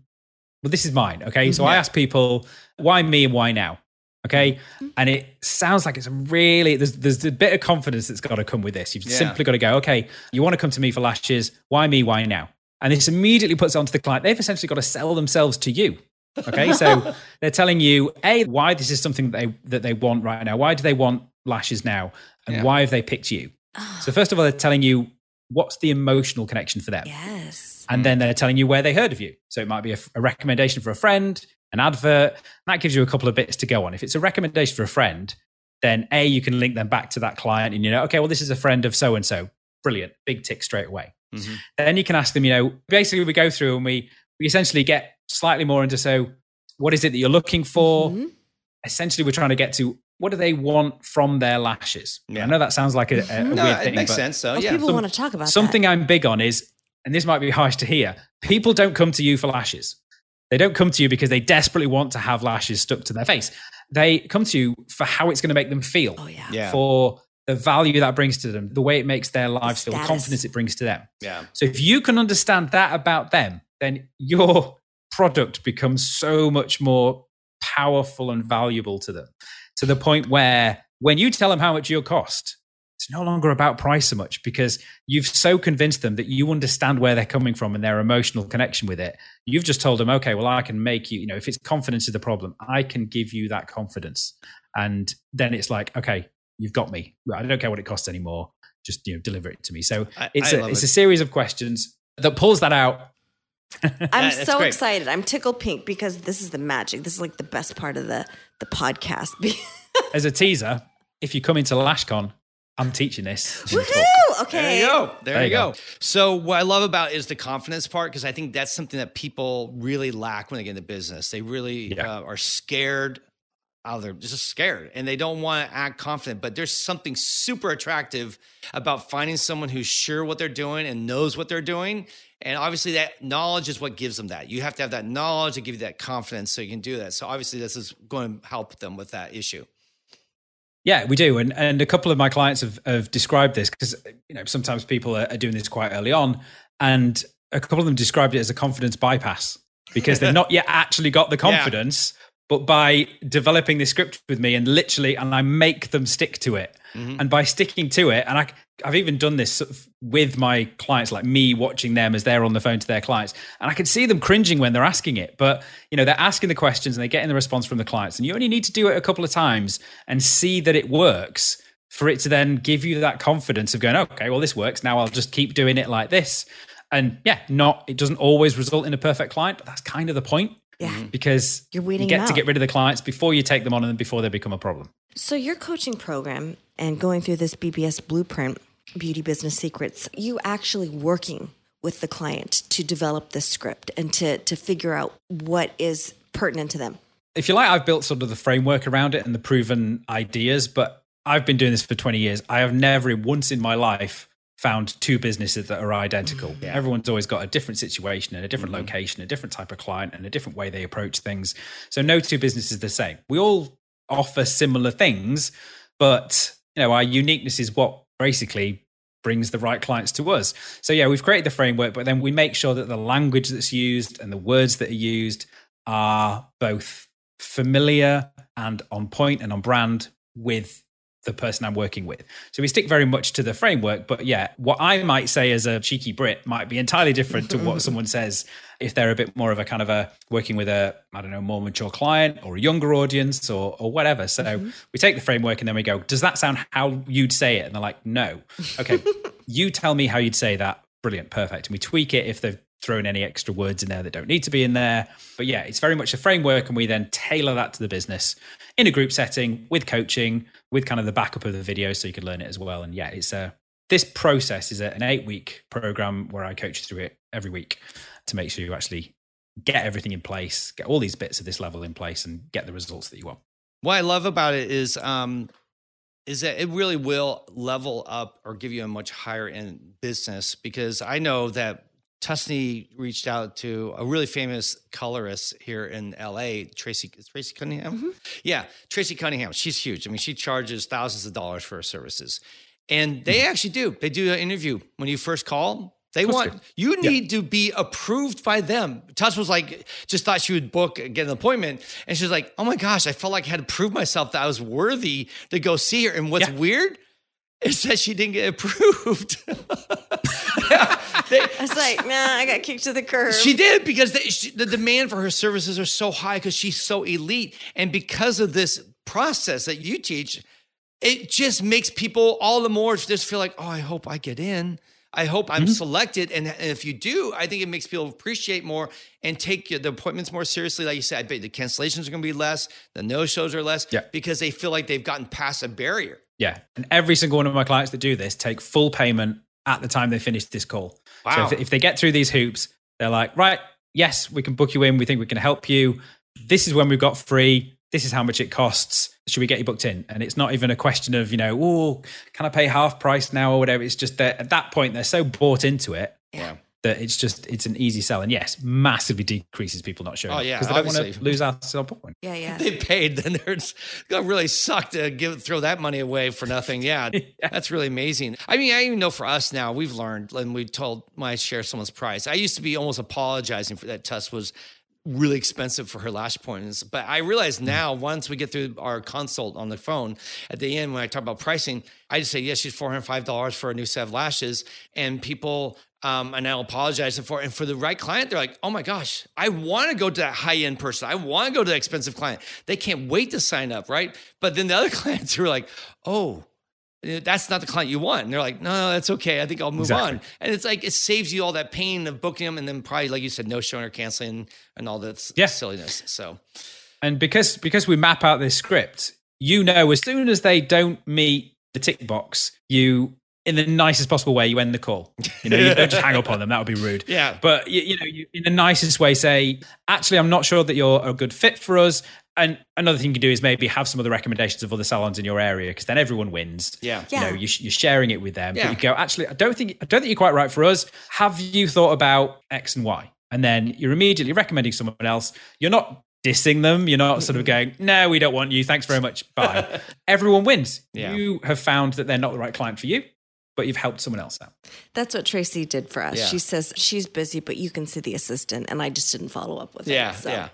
well, this is mine. Okay. So I mm-hmm. ask people, why me and why now? Okay. Mm-hmm. And it sounds like it's a really, there's, there's a bit of confidence that's got to come with this. You've Yeah. simply got to go, okay, you want to come to me for lashes. Why me? Why now? And this immediately puts it onto the client. They've essentially got to sell themselves to you. Okay. So they're telling you, A, why this is something that they, that they want right now. Why do they want lashes now? And Yeah. why have they picked you? Ah. So first of all, they're telling you what's the emotional connection for them. Yes. And then they're telling you where they heard of you. So it might be a, a recommendation for a friend, an advert. That gives you a couple of bits to go on. If it's a recommendation for a friend, then A, you can link them back to that client and you know, okay, well, this is a friend of so and so. Brilliant. Big tick straight away. Mhm. Then you can ask them, you know, basically we go through and we, we essentially get slightly more into so what is it that you're looking for? Mhm. Essentially, we're trying to get to what do they want from their lashes? Yeah. I know that sounds like a, a, a no, weird it thing, makes but sense. So Well, yeah, people some- want to talk about something that. I'm big on is, and this might be harsh to hear, people don't come to you for lashes. They don't come to you because they desperately want to have lashes stuck to their face. They come to you for how it's going to make them feel, Oh yeah. yeah, for the value that brings to them, the way it makes their lives feel, the confidence it brings to them. yeah. So if you can understand that about them, then your product becomes so much more powerful and valuable to them to the point where when you tell them how much you'll cost, it's no longer about price so much because you've so convinced them that you understand where they're coming from and their emotional connection with it. You've just told them, okay, well, I can make you, you know, if it's confidence is the problem, I can give you that confidence. And then it's like, okay, you've got me. I don't care what it costs anymore. Just, you know, deliver it to me. So I, it's I a it's it. a series of questions that pulls that out. I'm so great. excited. I'm tickled pink because this is the magic. This is like the best part of the the podcast. As a teaser, if you come into LashCon, I'm teaching this. in talk. Woohoo! Okay. There you go. There, There you you go. go. So what I love about is the confidence part because I think that's something that people really lack when they get into business. They really Yeah. uh, are scared. Oh, they're just scared and they don't want to act confident. But there's something super attractive about finding someone who's sure what they're doing and knows what they're doing. And obviously, that knowledge is what gives them that. You have to have that knowledge to give you that confidence so you can do that. So obviously, this is going to help them with that issue. Yeah, we do, and and a couple of my clients have, have described this because you know sometimes people are, are doing this quite early on, and a couple of them described it as a confidence bypass because they've not yet actually got the confidence, but by developing this script with me and literally, and I make them stick to it, mm-hmm. and by sticking to it, and I I've even done this sort of with my clients, like me watching them as they're on the phone to their clients, and I can see them cringing when they're asking it. But you know, they're asking the questions and they're getting the response from the clients, and you only need to do it a couple of times and see that it works for it to then give you that confidence of going, okay, well, this works. Now I'll just keep doing it like this. And yeah, not it doesn't always result in a perfect client, but that's kind of the point Yeah. Mm-hmm. because You're you get to get rid of the clients before you take them on and before they become a problem. So your coaching program and going through this BBS blueprint, Beauty Business Secrets, you actually working with the client to develop the script and to to figure out what is pertinent to them. if you like, I've built sort of the framework around it and the proven ideas, but I've been doing this for 20 years. I have never once in my life found two businesses that are identical. Mm, Everyone's always got a different situation and a different mm-hmm. location, a different type of client, and a different way they approach things. So no two businesses are the same. We all offer similar things, but you know, our uniqueness is what basically brings the right clients to us. So yeah, we've created the framework, but then we make sure that the language that's used and the words that are used are both familiar and on point and on brand with the person I'm working with. So we stick very much to the framework, but yeah, what I might say as a cheeky Brit might be entirely different to what someone says if they're a bit more of a kind of a working with a I don't know more mature client or a younger audience or or whatever. So mm-hmm. we take the framework and then we go, does that sound how you'd say it? And they're like, no. Okay, you tell me how you'd say that. Brilliant, perfect. And we tweak it if they've thrown any extra words in there that don't need to be in there. But yeah, it's very much a framework, and we then tailor that to the business in a group setting with coaching, with kind of the backup of the video, so you can learn it as well. And yeah, it's a this process is an eight week program where I coach through it every week to make sure you actually get everything in place, get all these bits of this level in place, and get the results that you want. What I love about it is um is that it really will level up or give you a much higher end business because I know that Tusney reached out to a really famous colorist here in LA, Tracy Tracy Cunningham. Mm-hmm. Yeah, Tracy Cunningham. She's huge. I mean, she charges thousands of dollars for her services. And they mm-hmm. actually do. They do an interview when you first call. They want you need to be approved by them. Tuss was like, just thought she would book, get an appointment. And she was like, oh my gosh, I felt like I had to prove myself that I was worthy to go see her. And what's Yeah. weird is that she didn't get approved. They- I was like, nah, I got kicked to the curb. she did because the, she, the demand for her services are so high because she's so elite. And because of this process that you teach, it just makes people all the more just feel like, oh, I hope I get in. I hope I'm mm-hmm. selected. And, and if you do, I think it makes people appreciate more and take the appointments more seriously. Like you said, I bet the cancellations are going to be less, the no shows are less Yeah. because they feel like they've gotten past a barrier. Yeah. And every single one of my clients that do this take full payment at the time they finish this call. Wow. So if, if they get through these hoops, they're like, right, yes, we can book you in. We think we can help you. This is when we've got free. This is how much it costs. Should we get you booked in? And it's not even a question of, you know, oh, can I pay half price now or whatever? It's just that at that point, they're so bought into it Yeah. That it's just, it's an easy sell. And yes, massively decreases people not showing Oh, yeah, because they don't want to lose out on point. yeah, yeah. they paid, then it's gonna really suck to give throw that money away for nothing. Yeah, that's really amazing. I mean, I even know for us now, we've learned and we told when I share someone's price. I used to be almost apologizing for that test was really expensive for her lash points. But I realize now, once we get through our consult on the phone, at the end when I talk about pricing, I just say, yes, she's hundred five dollars for a new set of lashes, and people. Um, and I'll apologize for it. And for the right client, they're like, oh my gosh, I want to go to that high end person. I want to go to that expensive client. They can't wait to sign up, right? But then the other clients who are like, oh, that's not the client you want. And they're like, no, no, that's okay. I think I'll move Exactly. on. And it's like, it saves you all that pain of booking them and then probably, like you said, no showing or canceling and all that Yeah. silliness. So, And because because we map out this script, you know as soon as they don't meet the tick box, you in the nicest possible way you end the call. You know, you don't just hang up on them. That would be rude. Yeah. But you, you know, you, in the nicest way, say, actually, I'm not sure that you're a good fit for us. And another thing you can do is maybe have some of the recommendations of other salons in your area because then everyone wins. Yeah. You know, Yeah. you, you're sharing it with them. Yeah. But you go, actually, I don't think I don't think you're quite right for us. Have you thought about X and Y? And then you're immediately recommending someone else. You're not dissing them. You're not sort of going, no, we don't want you. Thanks very much. Bye. Everyone wins. Yeah. You have found that they're not the right client for you, but you've helped someone else out. That's what Tracy did for us. Yeah. She says she's busy, but you can see the assistant, and I just didn't follow up with yeah. it. So. Yeah.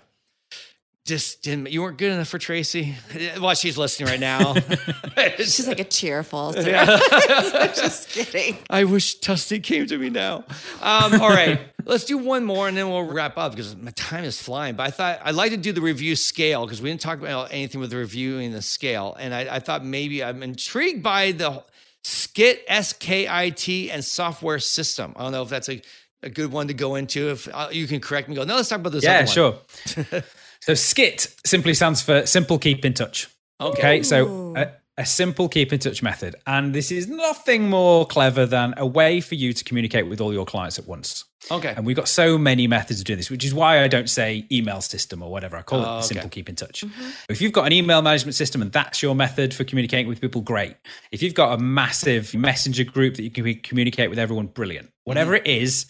Just didn't, you weren't good enough for Tracy. Well, she's listening right now. She's like a cheerful. So just kidding. I wish Tusty came to me now. Um, all right, let's do one more and then we'll wrap up because my time is flying. But I thought I'd like to do the review scale because we didn't talk about anything with the reviewing the scale. And I, I thought maybe I'm intrigued by the Skit, S K I T, and software system. I don't know if that's a, a good one to go into. If uh, you can correct me, go, no, let's talk about this. Yeah, other one. sure. So SKIT simply stands for simple keep in touch. Okay. so a, a simple keep in touch method. And this is nothing more clever than a way for you to communicate with all your clients at once. Okay. And we've got so many methods of doing this, which is why I don't say email system or whatever. I call it Oh, the okay. simple keep in touch. Mm-hmm. If you've got an email management system and that's your method for communicating with people, great. If you've got a massive messenger group that you can communicate with everyone, brilliant. Whatever mm-hmm. it is,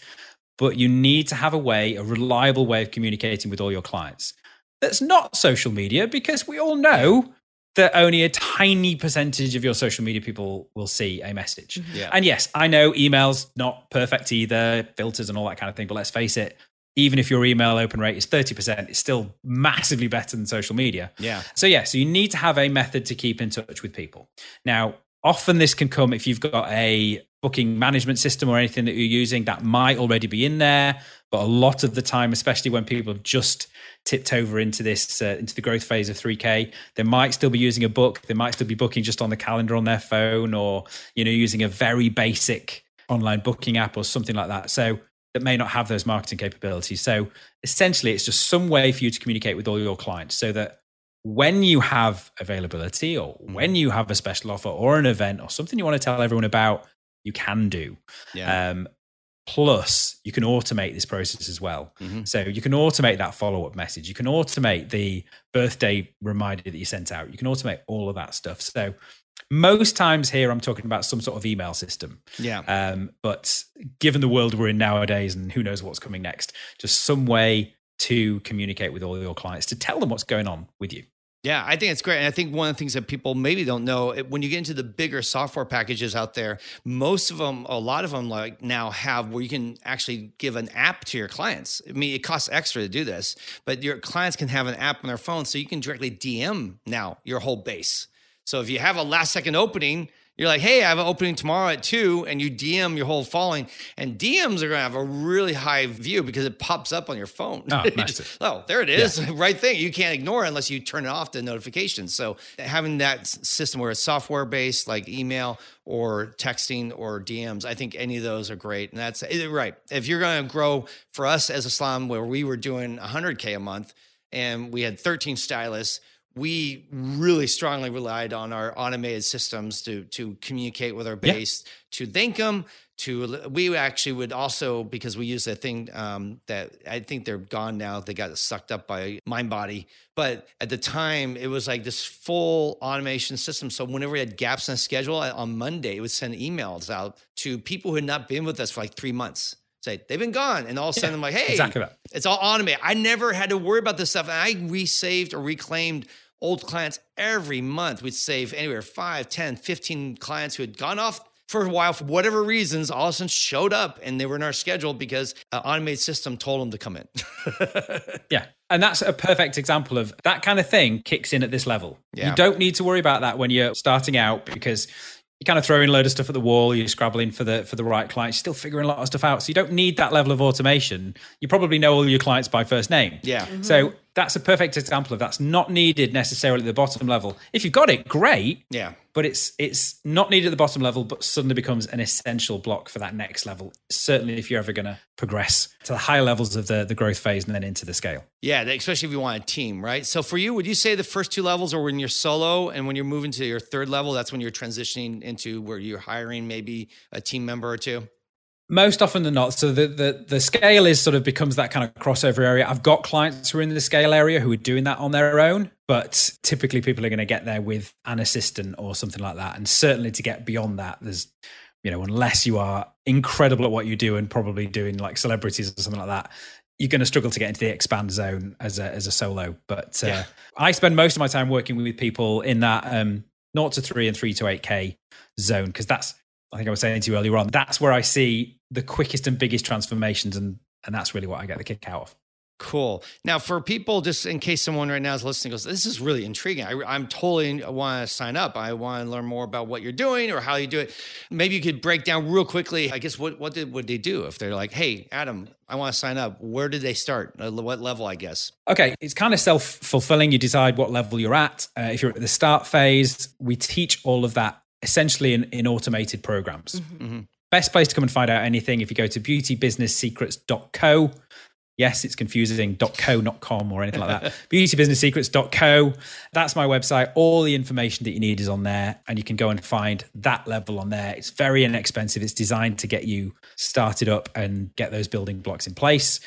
but you need to have a way, a reliable way of communicating with all your clients. That's not social media because we all know that only a tiny percentage of your social media people will see a message. Mm-hmm. Yeah. And yes, I know emails not perfect either, filters and all that kind of thing, but let's face it, even if your email open rate is 30%, it's still massively better than social media. Yeah. So yeah, so you need to have a method to keep in touch with people. Now, often this can come if you've got a booking management system or anything that you're using that might already be in there, but a lot of the time, especially when people have just tipped over into this uh, into the growth phase of 3k they might still be using a book. They might still be booking just on the calendar on their phone or you know using a very basic online booking app or something like that. So that may not have those marketing capabilities. So essentially it's just some way for you to communicate with all your clients so that when you have availability or when you have a special offer or an event or something you want to tell everyone about you can do Yeah. um, plus you can automate this process as well Mhm. so you can automate that follow-up message you can automate the birthday reminder that you sent out you can automate all of that stuff so Most times here, I'm talking about some sort of email system. Yeah. Um, but given the world we're in nowadays, and who knows what's coming next, just some way to communicate with all your clients to tell them what's going on with you. Yeah, I think it's great. And I think one of the things that people maybe don't know when you get into the bigger software packages out there, most of them, a lot of them like now have where you can actually give an app to your clients. I mean, it costs extra to do this, but your clients can have an app on their phone so you can directly DM now your whole base. So if you have a last second opening, you're like, hey, I have an opening tomorrow at two, and you DM your whole following. And DMs are going to have a really high view because it pops up on your phone. Oh, nice. oh there it is. Yeah. Right thing. You can't ignore it unless you turn it off the notifications. So having that system where it's software based, like email or texting or DMs, I think any of those are great. And that's eh, right. If you're going to grow for us as a slum, where we were doing 100K a month and we had 13 stylists, we really strongly relied on our automated systems to to communicate with our base, yeah. to thank them. To we actually would also because we use a thing um, that I think they're gone now. They got sucked up by MindBody, but at the time it was like this full automation system. So whenever we had gaps in the schedule on Monday, it would send emails out to people who had not been with us for like three months say they've been gone and all of a sudden yeah, i'm like hey exactly it's all automated i never had to worry about this stuff and i resaved or reclaimed old clients every month. We'd save anywhere 5, 10, 15 clients who had gone off for a while for whatever reasons, all of a sudden showed up and they were in our schedule because an automated system told them to come in. yeah. And that's a perfect example of that kind of thing kicks in at this level. Yeah. You don't need to worry about that when you're starting out because you kind of throw in a load of stuff at the wall, you're scrabbling for the for the right clients, still figuring a lot of stuff out. So you don't need that level of automation. You probably know all your clients by first name. Yeah. Mm-hmm. So that's a perfect example of that's not needed necessarily at the bottom level. If you've got it, great. Yeah. But it's it's not needed at the bottom level, but suddenly becomes an essential block for that next level. Certainly, if you're ever going to progress to the higher levels of the the growth phase and then into the scale. Yeah, especially if you want a team, right? So for you, would you say the first two levels are when you're solo, and when you're moving to your third level, that's when you're transitioning into where you're hiring maybe a team member or two? Most often than not so the, the the scale is sort of becomes that kind of crossover area. I've got clients who are in the scale area who are doing that on their own but typically people are going to get there with an assistant or something like that. And certainly to get beyond that there's you know unless you are incredible at what you do and probably doing like celebrities or something like that you're going to struggle to get into the expand zone as a as a solo. But uh, yeah. i spend most of my time working with people in that um 0 to 3 and 3 to 8k zone because that's I think I was saying to you earlier on, that's where I see the quickest and biggest transformations, and and that's really what I get the kick out of. Cool. Now, for people, just in case someone right now is listening, goes, "This is really intriguing. I, am totally want to sign up. I want to learn more about what you're doing or how you do it." Maybe you could break down real quickly. I guess what what did would they do if they're like, "Hey, Adam, I want to sign up." Where did they start? Uh, what level? I guess. Okay, it's kind of self fulfilling. You decide what level you're at. Uh, if you're at the start phase, we teach all of that essentially in, in automated programs. Mm-hmm. Mm-hmm. Best place to come and find out anything if you go to beautybusinesssecrets.co. Yes, it's confusing .co, not .com or anything like that. beautybusinesssecrets.co. That's my website. All the information that you need is on there, and you can go and find that level on there. It's very inexpensive. It's designed to get you started up and get those building blocks in place.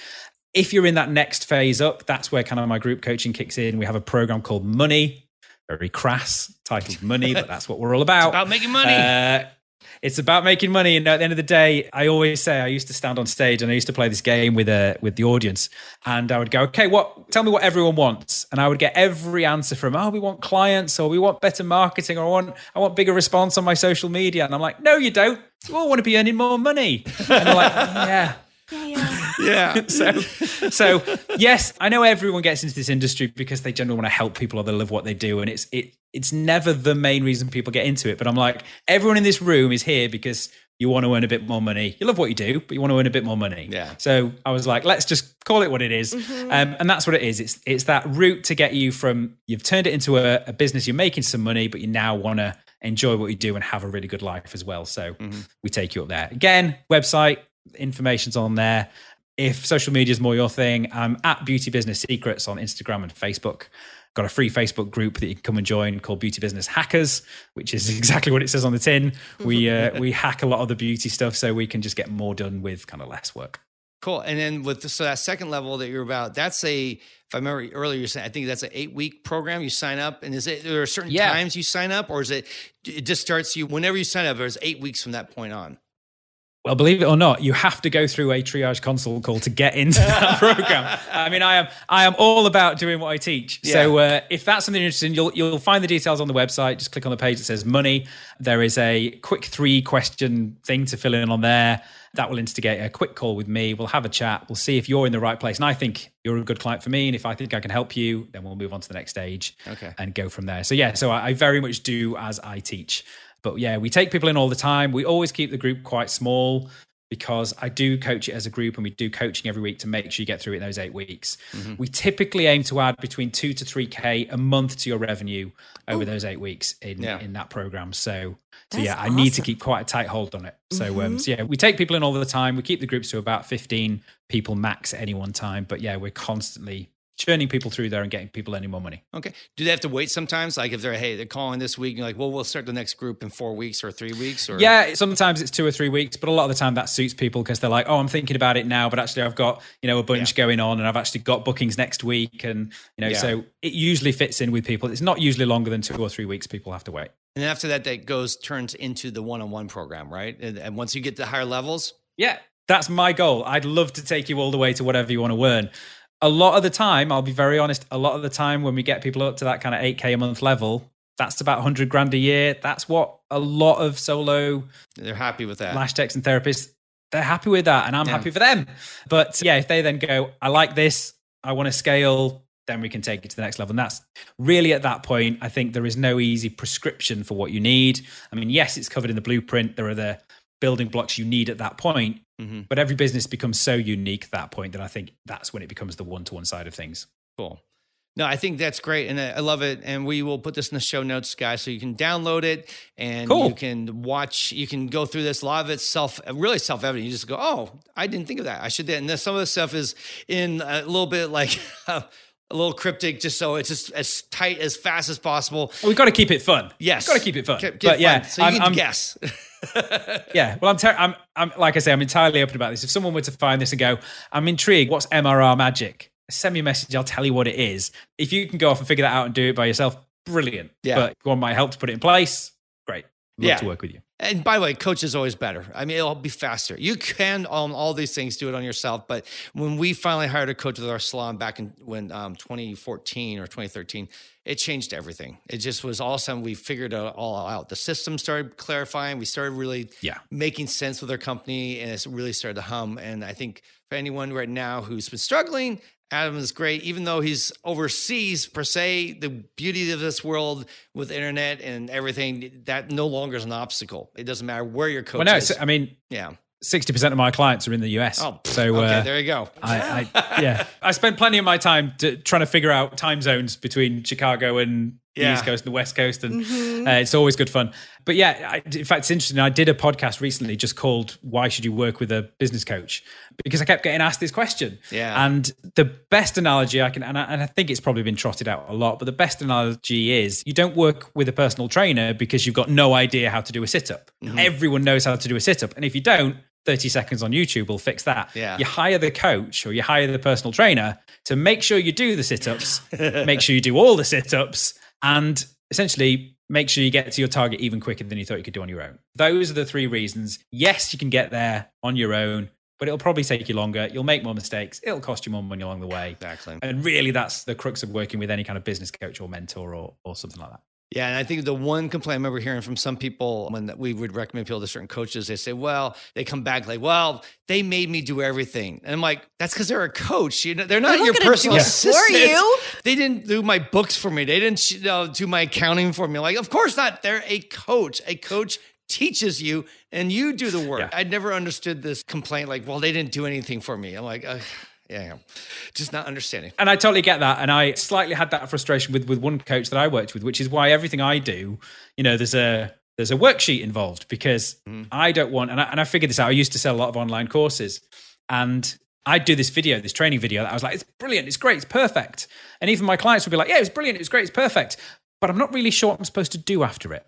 If you're in that next phase up, that's where kind of my group coaching kicks in. We have a program called Money, very crass titled money, but that's what we're all about. It's about making money. Uh, it's about making money. And at the end of the day, I always say I used to stand on stage and I used to play this game with uh, with the audience, and I would go, "Okay, what? Tell me what everyone wants," and I would get every answer from, "Oh, we want clients, or we want better marketing, or I want I want bigger response on my social media." And I'm like, "No, you don't. You all want to be earning more money." And they're like, "Yeah." Yeah. yeah. so, so yes, I know everyone gets into this industry because they generally want to help people or they love what they do, and it's it it's never the main reason people get into it. But I'm like, everyone in this room is here because you want to earn a bit more money. You love what you do, but you want to earn a bit more money. Yeah. So I was like, let's just call it what it is. Mm-hmm. Um, and that's what it is. It's it's that route to get you from you've turned it into a, a business, you're making some money, but you now want to enjoy what you do and have a really good life as well. So mm-hmm. we take you up there. Again, website, information's on there. If social media is more your thing, I'm at Beauty Business Secrets on Instagram and Facebook. Got a free Facebook group that you can come and join called Beauty Business Hackers, which is exactly what it says on the tin. We uh, we hack a lot of the beauty stuff so we can just get more done with kind of less work. Cool. And then with the, so that second level that you're about, that's a if I remember earlier you said I think that's an eight week program. You sign up, and is it there are certain Yeah. times you sign up, or is it it just starts you whenever you sign up? There's eight weeks from that point on. Well, believe it or not, you have to go through a triage consult call to get into that program. I mean, I am I am all about doing what I teach. So uh, if that's something you're interested in, you'll you'll find the details on the website. Just click on the page that says money. There is a quick three question thing to fill in on there. That will instigate a quick call with me. We'll have a chat. We'll see if you're in the right place. And I think you're a good client for me. And if I think I can help you, then we'll move on to the next stage Okay. and go from there. So yeah, so I, I very much do as I teach. But yeah, we take people in all the time. We always keep the group quite small because I do coach it as a group and we do coaching every week to make sure you get through it in those eight weeks. We typically aim to add between two to three K a month to your revenue over those eight weeks in, Yeah. in that program. So, so That's yeah, I need to keep quite a tight hold on it. So, um, so yeah, we take people in all the time. We keep the groups to about 15 people max at any one time. But yeah, we're constantly churning people through there and getting people any more money. Okay. Do they have to wait sometimes? Like if they're hey they're calling this week, you're like, well, we'll start the next group in four weeks or three weeks or Yeah, sometimes it's two or three weeks, but a lot of the time that suits people because they're like, "Oh, I'm thinking about it now, but actually I've got you know a bunch going on, and I've actually got bookings next week, and you know, Yeah. so it usually fits in with people. It's not usually longer than two or three weeks. People have to wait. And then after that, that goes turns into the one-on-one program, right? And, and once you get to higher levels, Yeah, that's my goal. I'd love to take you all the way to whatever you want to earn. A lot of the time, I'll be very honest. A lot of the time, when we get people up to that kind of eight k a month level, that's about hundred grand a year. That's what a lot of solo they're happy with that. lash techs and therapists they're happy with that and i'm Yeah. happy for them but yeah if they then go i like this i want to scale then we can take it to the next level and that's really at that point i think there is no easy prescription for what you need i mean yes it's covered in the blueprint there are the building blocks you need at that point hmm but every business becomes so unique at that point that i think that's when it becomes the one-to-one side of things Cool. No, I think that's great, and I love it. And we will put this in the show notes, guys, so you can download it and Cool. you can watch. You can go through this. A lot of it's self, really self evident. You just go, "Oh, I didn't think of that. I should." do that." And then some of the stuff is in a little bit like a little cryptic, just so it's just as tight as fast as possible. we've got to keep it fun Yes, we got to keep it fun Keep- keep but yeah so you I'm- can I'm- guess. Yeah, well, I'm, ter- I'm, I'm, like I say, I'm entirely open about this. If someone were to find this and go, I'm intrigued, what's MRR magic? Send me a message. I'll tell you what it is. If you can go off and figure that out and do it by yourself, brilliant. Yeah. But one might help to put it in place. Great. Love Yeah. to work with you. And by the way, coach is always better. I mean, it'll be faster. You can on all these things do it on yourself, but when we finally hired a coach with our salon back in when um, 2014 or 2013, it changed everything. It just was all of a sudden we figured it all out. The system started clarifying. We started really Yeah. making sense with our company, and it's really started to hum. And I think for anyone right now who's been struggling, Adam is great, even though he's overseas per se. The beauty of this world with internet and everything that no longer is an obstacle. It doesn't matter where your coach Well, no, is. I mean, yeah. 60% of my clients are in the US. Oh, so, okay, uh, there you go. I, I yeah, I spend plenty of my time to, trying to figure out time zones between Chicago and the Yeah. East Coast and the West Coast, and uh, it's always good fun. But yeah, I, in fact, it's interesting. I did a podcast recently just called "Why Should You Work with a Business Coach?" because I kept getting asked this question. Yeah. and the best analogy I can, and I, and I think it's probably been trotted out a lot, but the best analogy is you don't work with a personal trainer because you've got no idea how to do a sit up. Mm-hmm. Everyone knows how to do a sit up, and if you don't. 30 seconds on YouTube will fix that. Yeah. You hire the coach or you hire the personal trainer to make sure you do the sit ups, make sure you do all the sit ups, and essentially make sure you get to your target even quicker than you thought you could do on your own. Those are the three reasons. Yes, you can get there on your own, but it'll probably take you longer. You'll make more mistakes. It'll cost you more money along the way. Exactly. And really, that's the crux of working with any kind of business coach or mentor or, or something like that. Yeah, and I think the one complaint I remember hearing from some people when we would recommend people to certain coaches, they say, "Well, they come back like, well, they made me do everything," and I'm like, "That's because they're a coach. You know, they're not They're your personal do it for assistant. you. They didn't do my books for me. They didn't you know, do my accounting for me. Like, of course not. They're a coach. A coach teaches you, and you do the work. Yeah. I never understood this complaint. Like, well, they didn't do anything for me. I'm like, uh, yeah, just not understanding. and I totally get that. And I slightly had that frustration with with one coach that I worked with, which is why everything I do, you know, there's a there's a worksheet involved because mm-hmm. I don't want. And I, and I figured this out. I used to sell a lot of online courses, and I'd do this video, this training video that I was like, it's brilliant, it's great, it's perfect. And even my clients would be like, yeah, it's brilliant, it's great, it's perfect. But I'm not really sure what I'm supposed to do after it.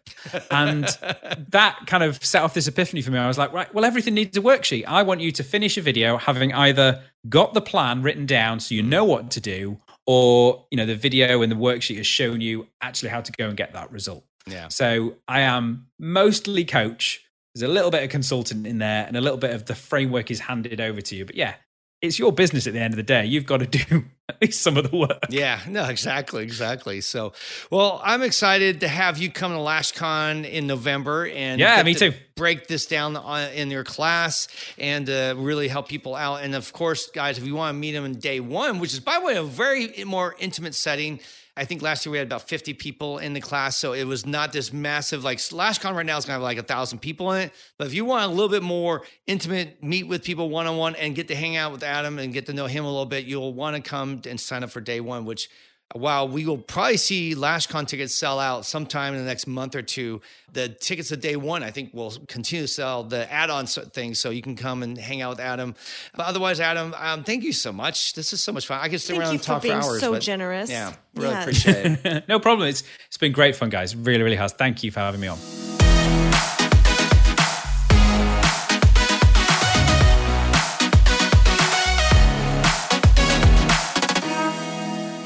And that kind of set off this epiphany for me. I was like, right, well, everything needs a worksheet. I want you to finish a video having either got the plan written down so you know what to do, or you know the video and the worksheet has shown you actually how to go and get that result. Yeah. So I am mostly coach. There's a little bit of consultant in there, and a little bit of the framework is handed over to you. But yeah, it's your business at the end of the day. You've got to do at least some of the work. Yeah, no, exactly, exactly. So, well, I'm excited to have you come to LashCon in November and yeah, me too. Break this down in your class and uh, really help people out. And of course, guys, if you want to meet them in day one, which is by the way a very more intimate setting I think last year we had about 50 people in the class. So it was not this massive, like LashCon right now is going to have like a thousand people in it. But if you want a little bit more intimate, meet with people one on one and get to hang out with Adam and get to know him a little bit, you'll want to come and sign up for day one, which while we will probably see LashCon tickets sell out sometime in the next month or two, the tickets of day one, I think, will continue to sell the add-on things, so you can come and hang out with Adam. But otherwise, Adam, um, thank you so much. This is so much fun. I could sit thank around and talk for, being hours. So but, generous. Yeah, really yeah. appreciate it. no problem. It's it's been great fun, guys. Really, really has. Thank you for having me on.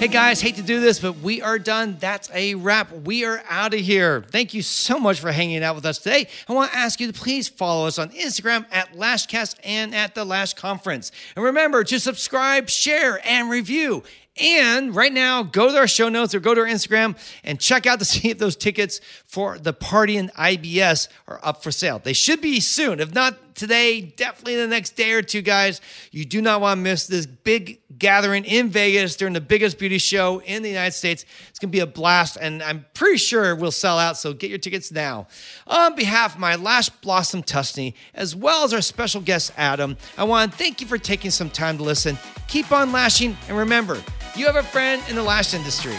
Hey guys, hate to do this, but we are done. That's a wrap. We are out of here. Thank you so much for hanging out with us today. I want to ask you to please follow us on Instagram at Lashcast and at the Lash Conference. And remember to subscribe, share, and review. And right now, go to our show notes or go to our Instagram and check out to see if those tickets for the party in IBS are up for sale. They should be soon. If not today, definitely the next day or two, guys. You do not want to miss this big gathering in Vegas during the biggest beauty show in the United States. It's going to be a blast, and I'm pretty sure we'll sell out. So get your tickets now. On behalf of my Lash Blossom Tusney, as well as our special guest, Adam, I want to thank you for taking some time to listen. Keep on lashing, and remember, you have a friend in the lash industry.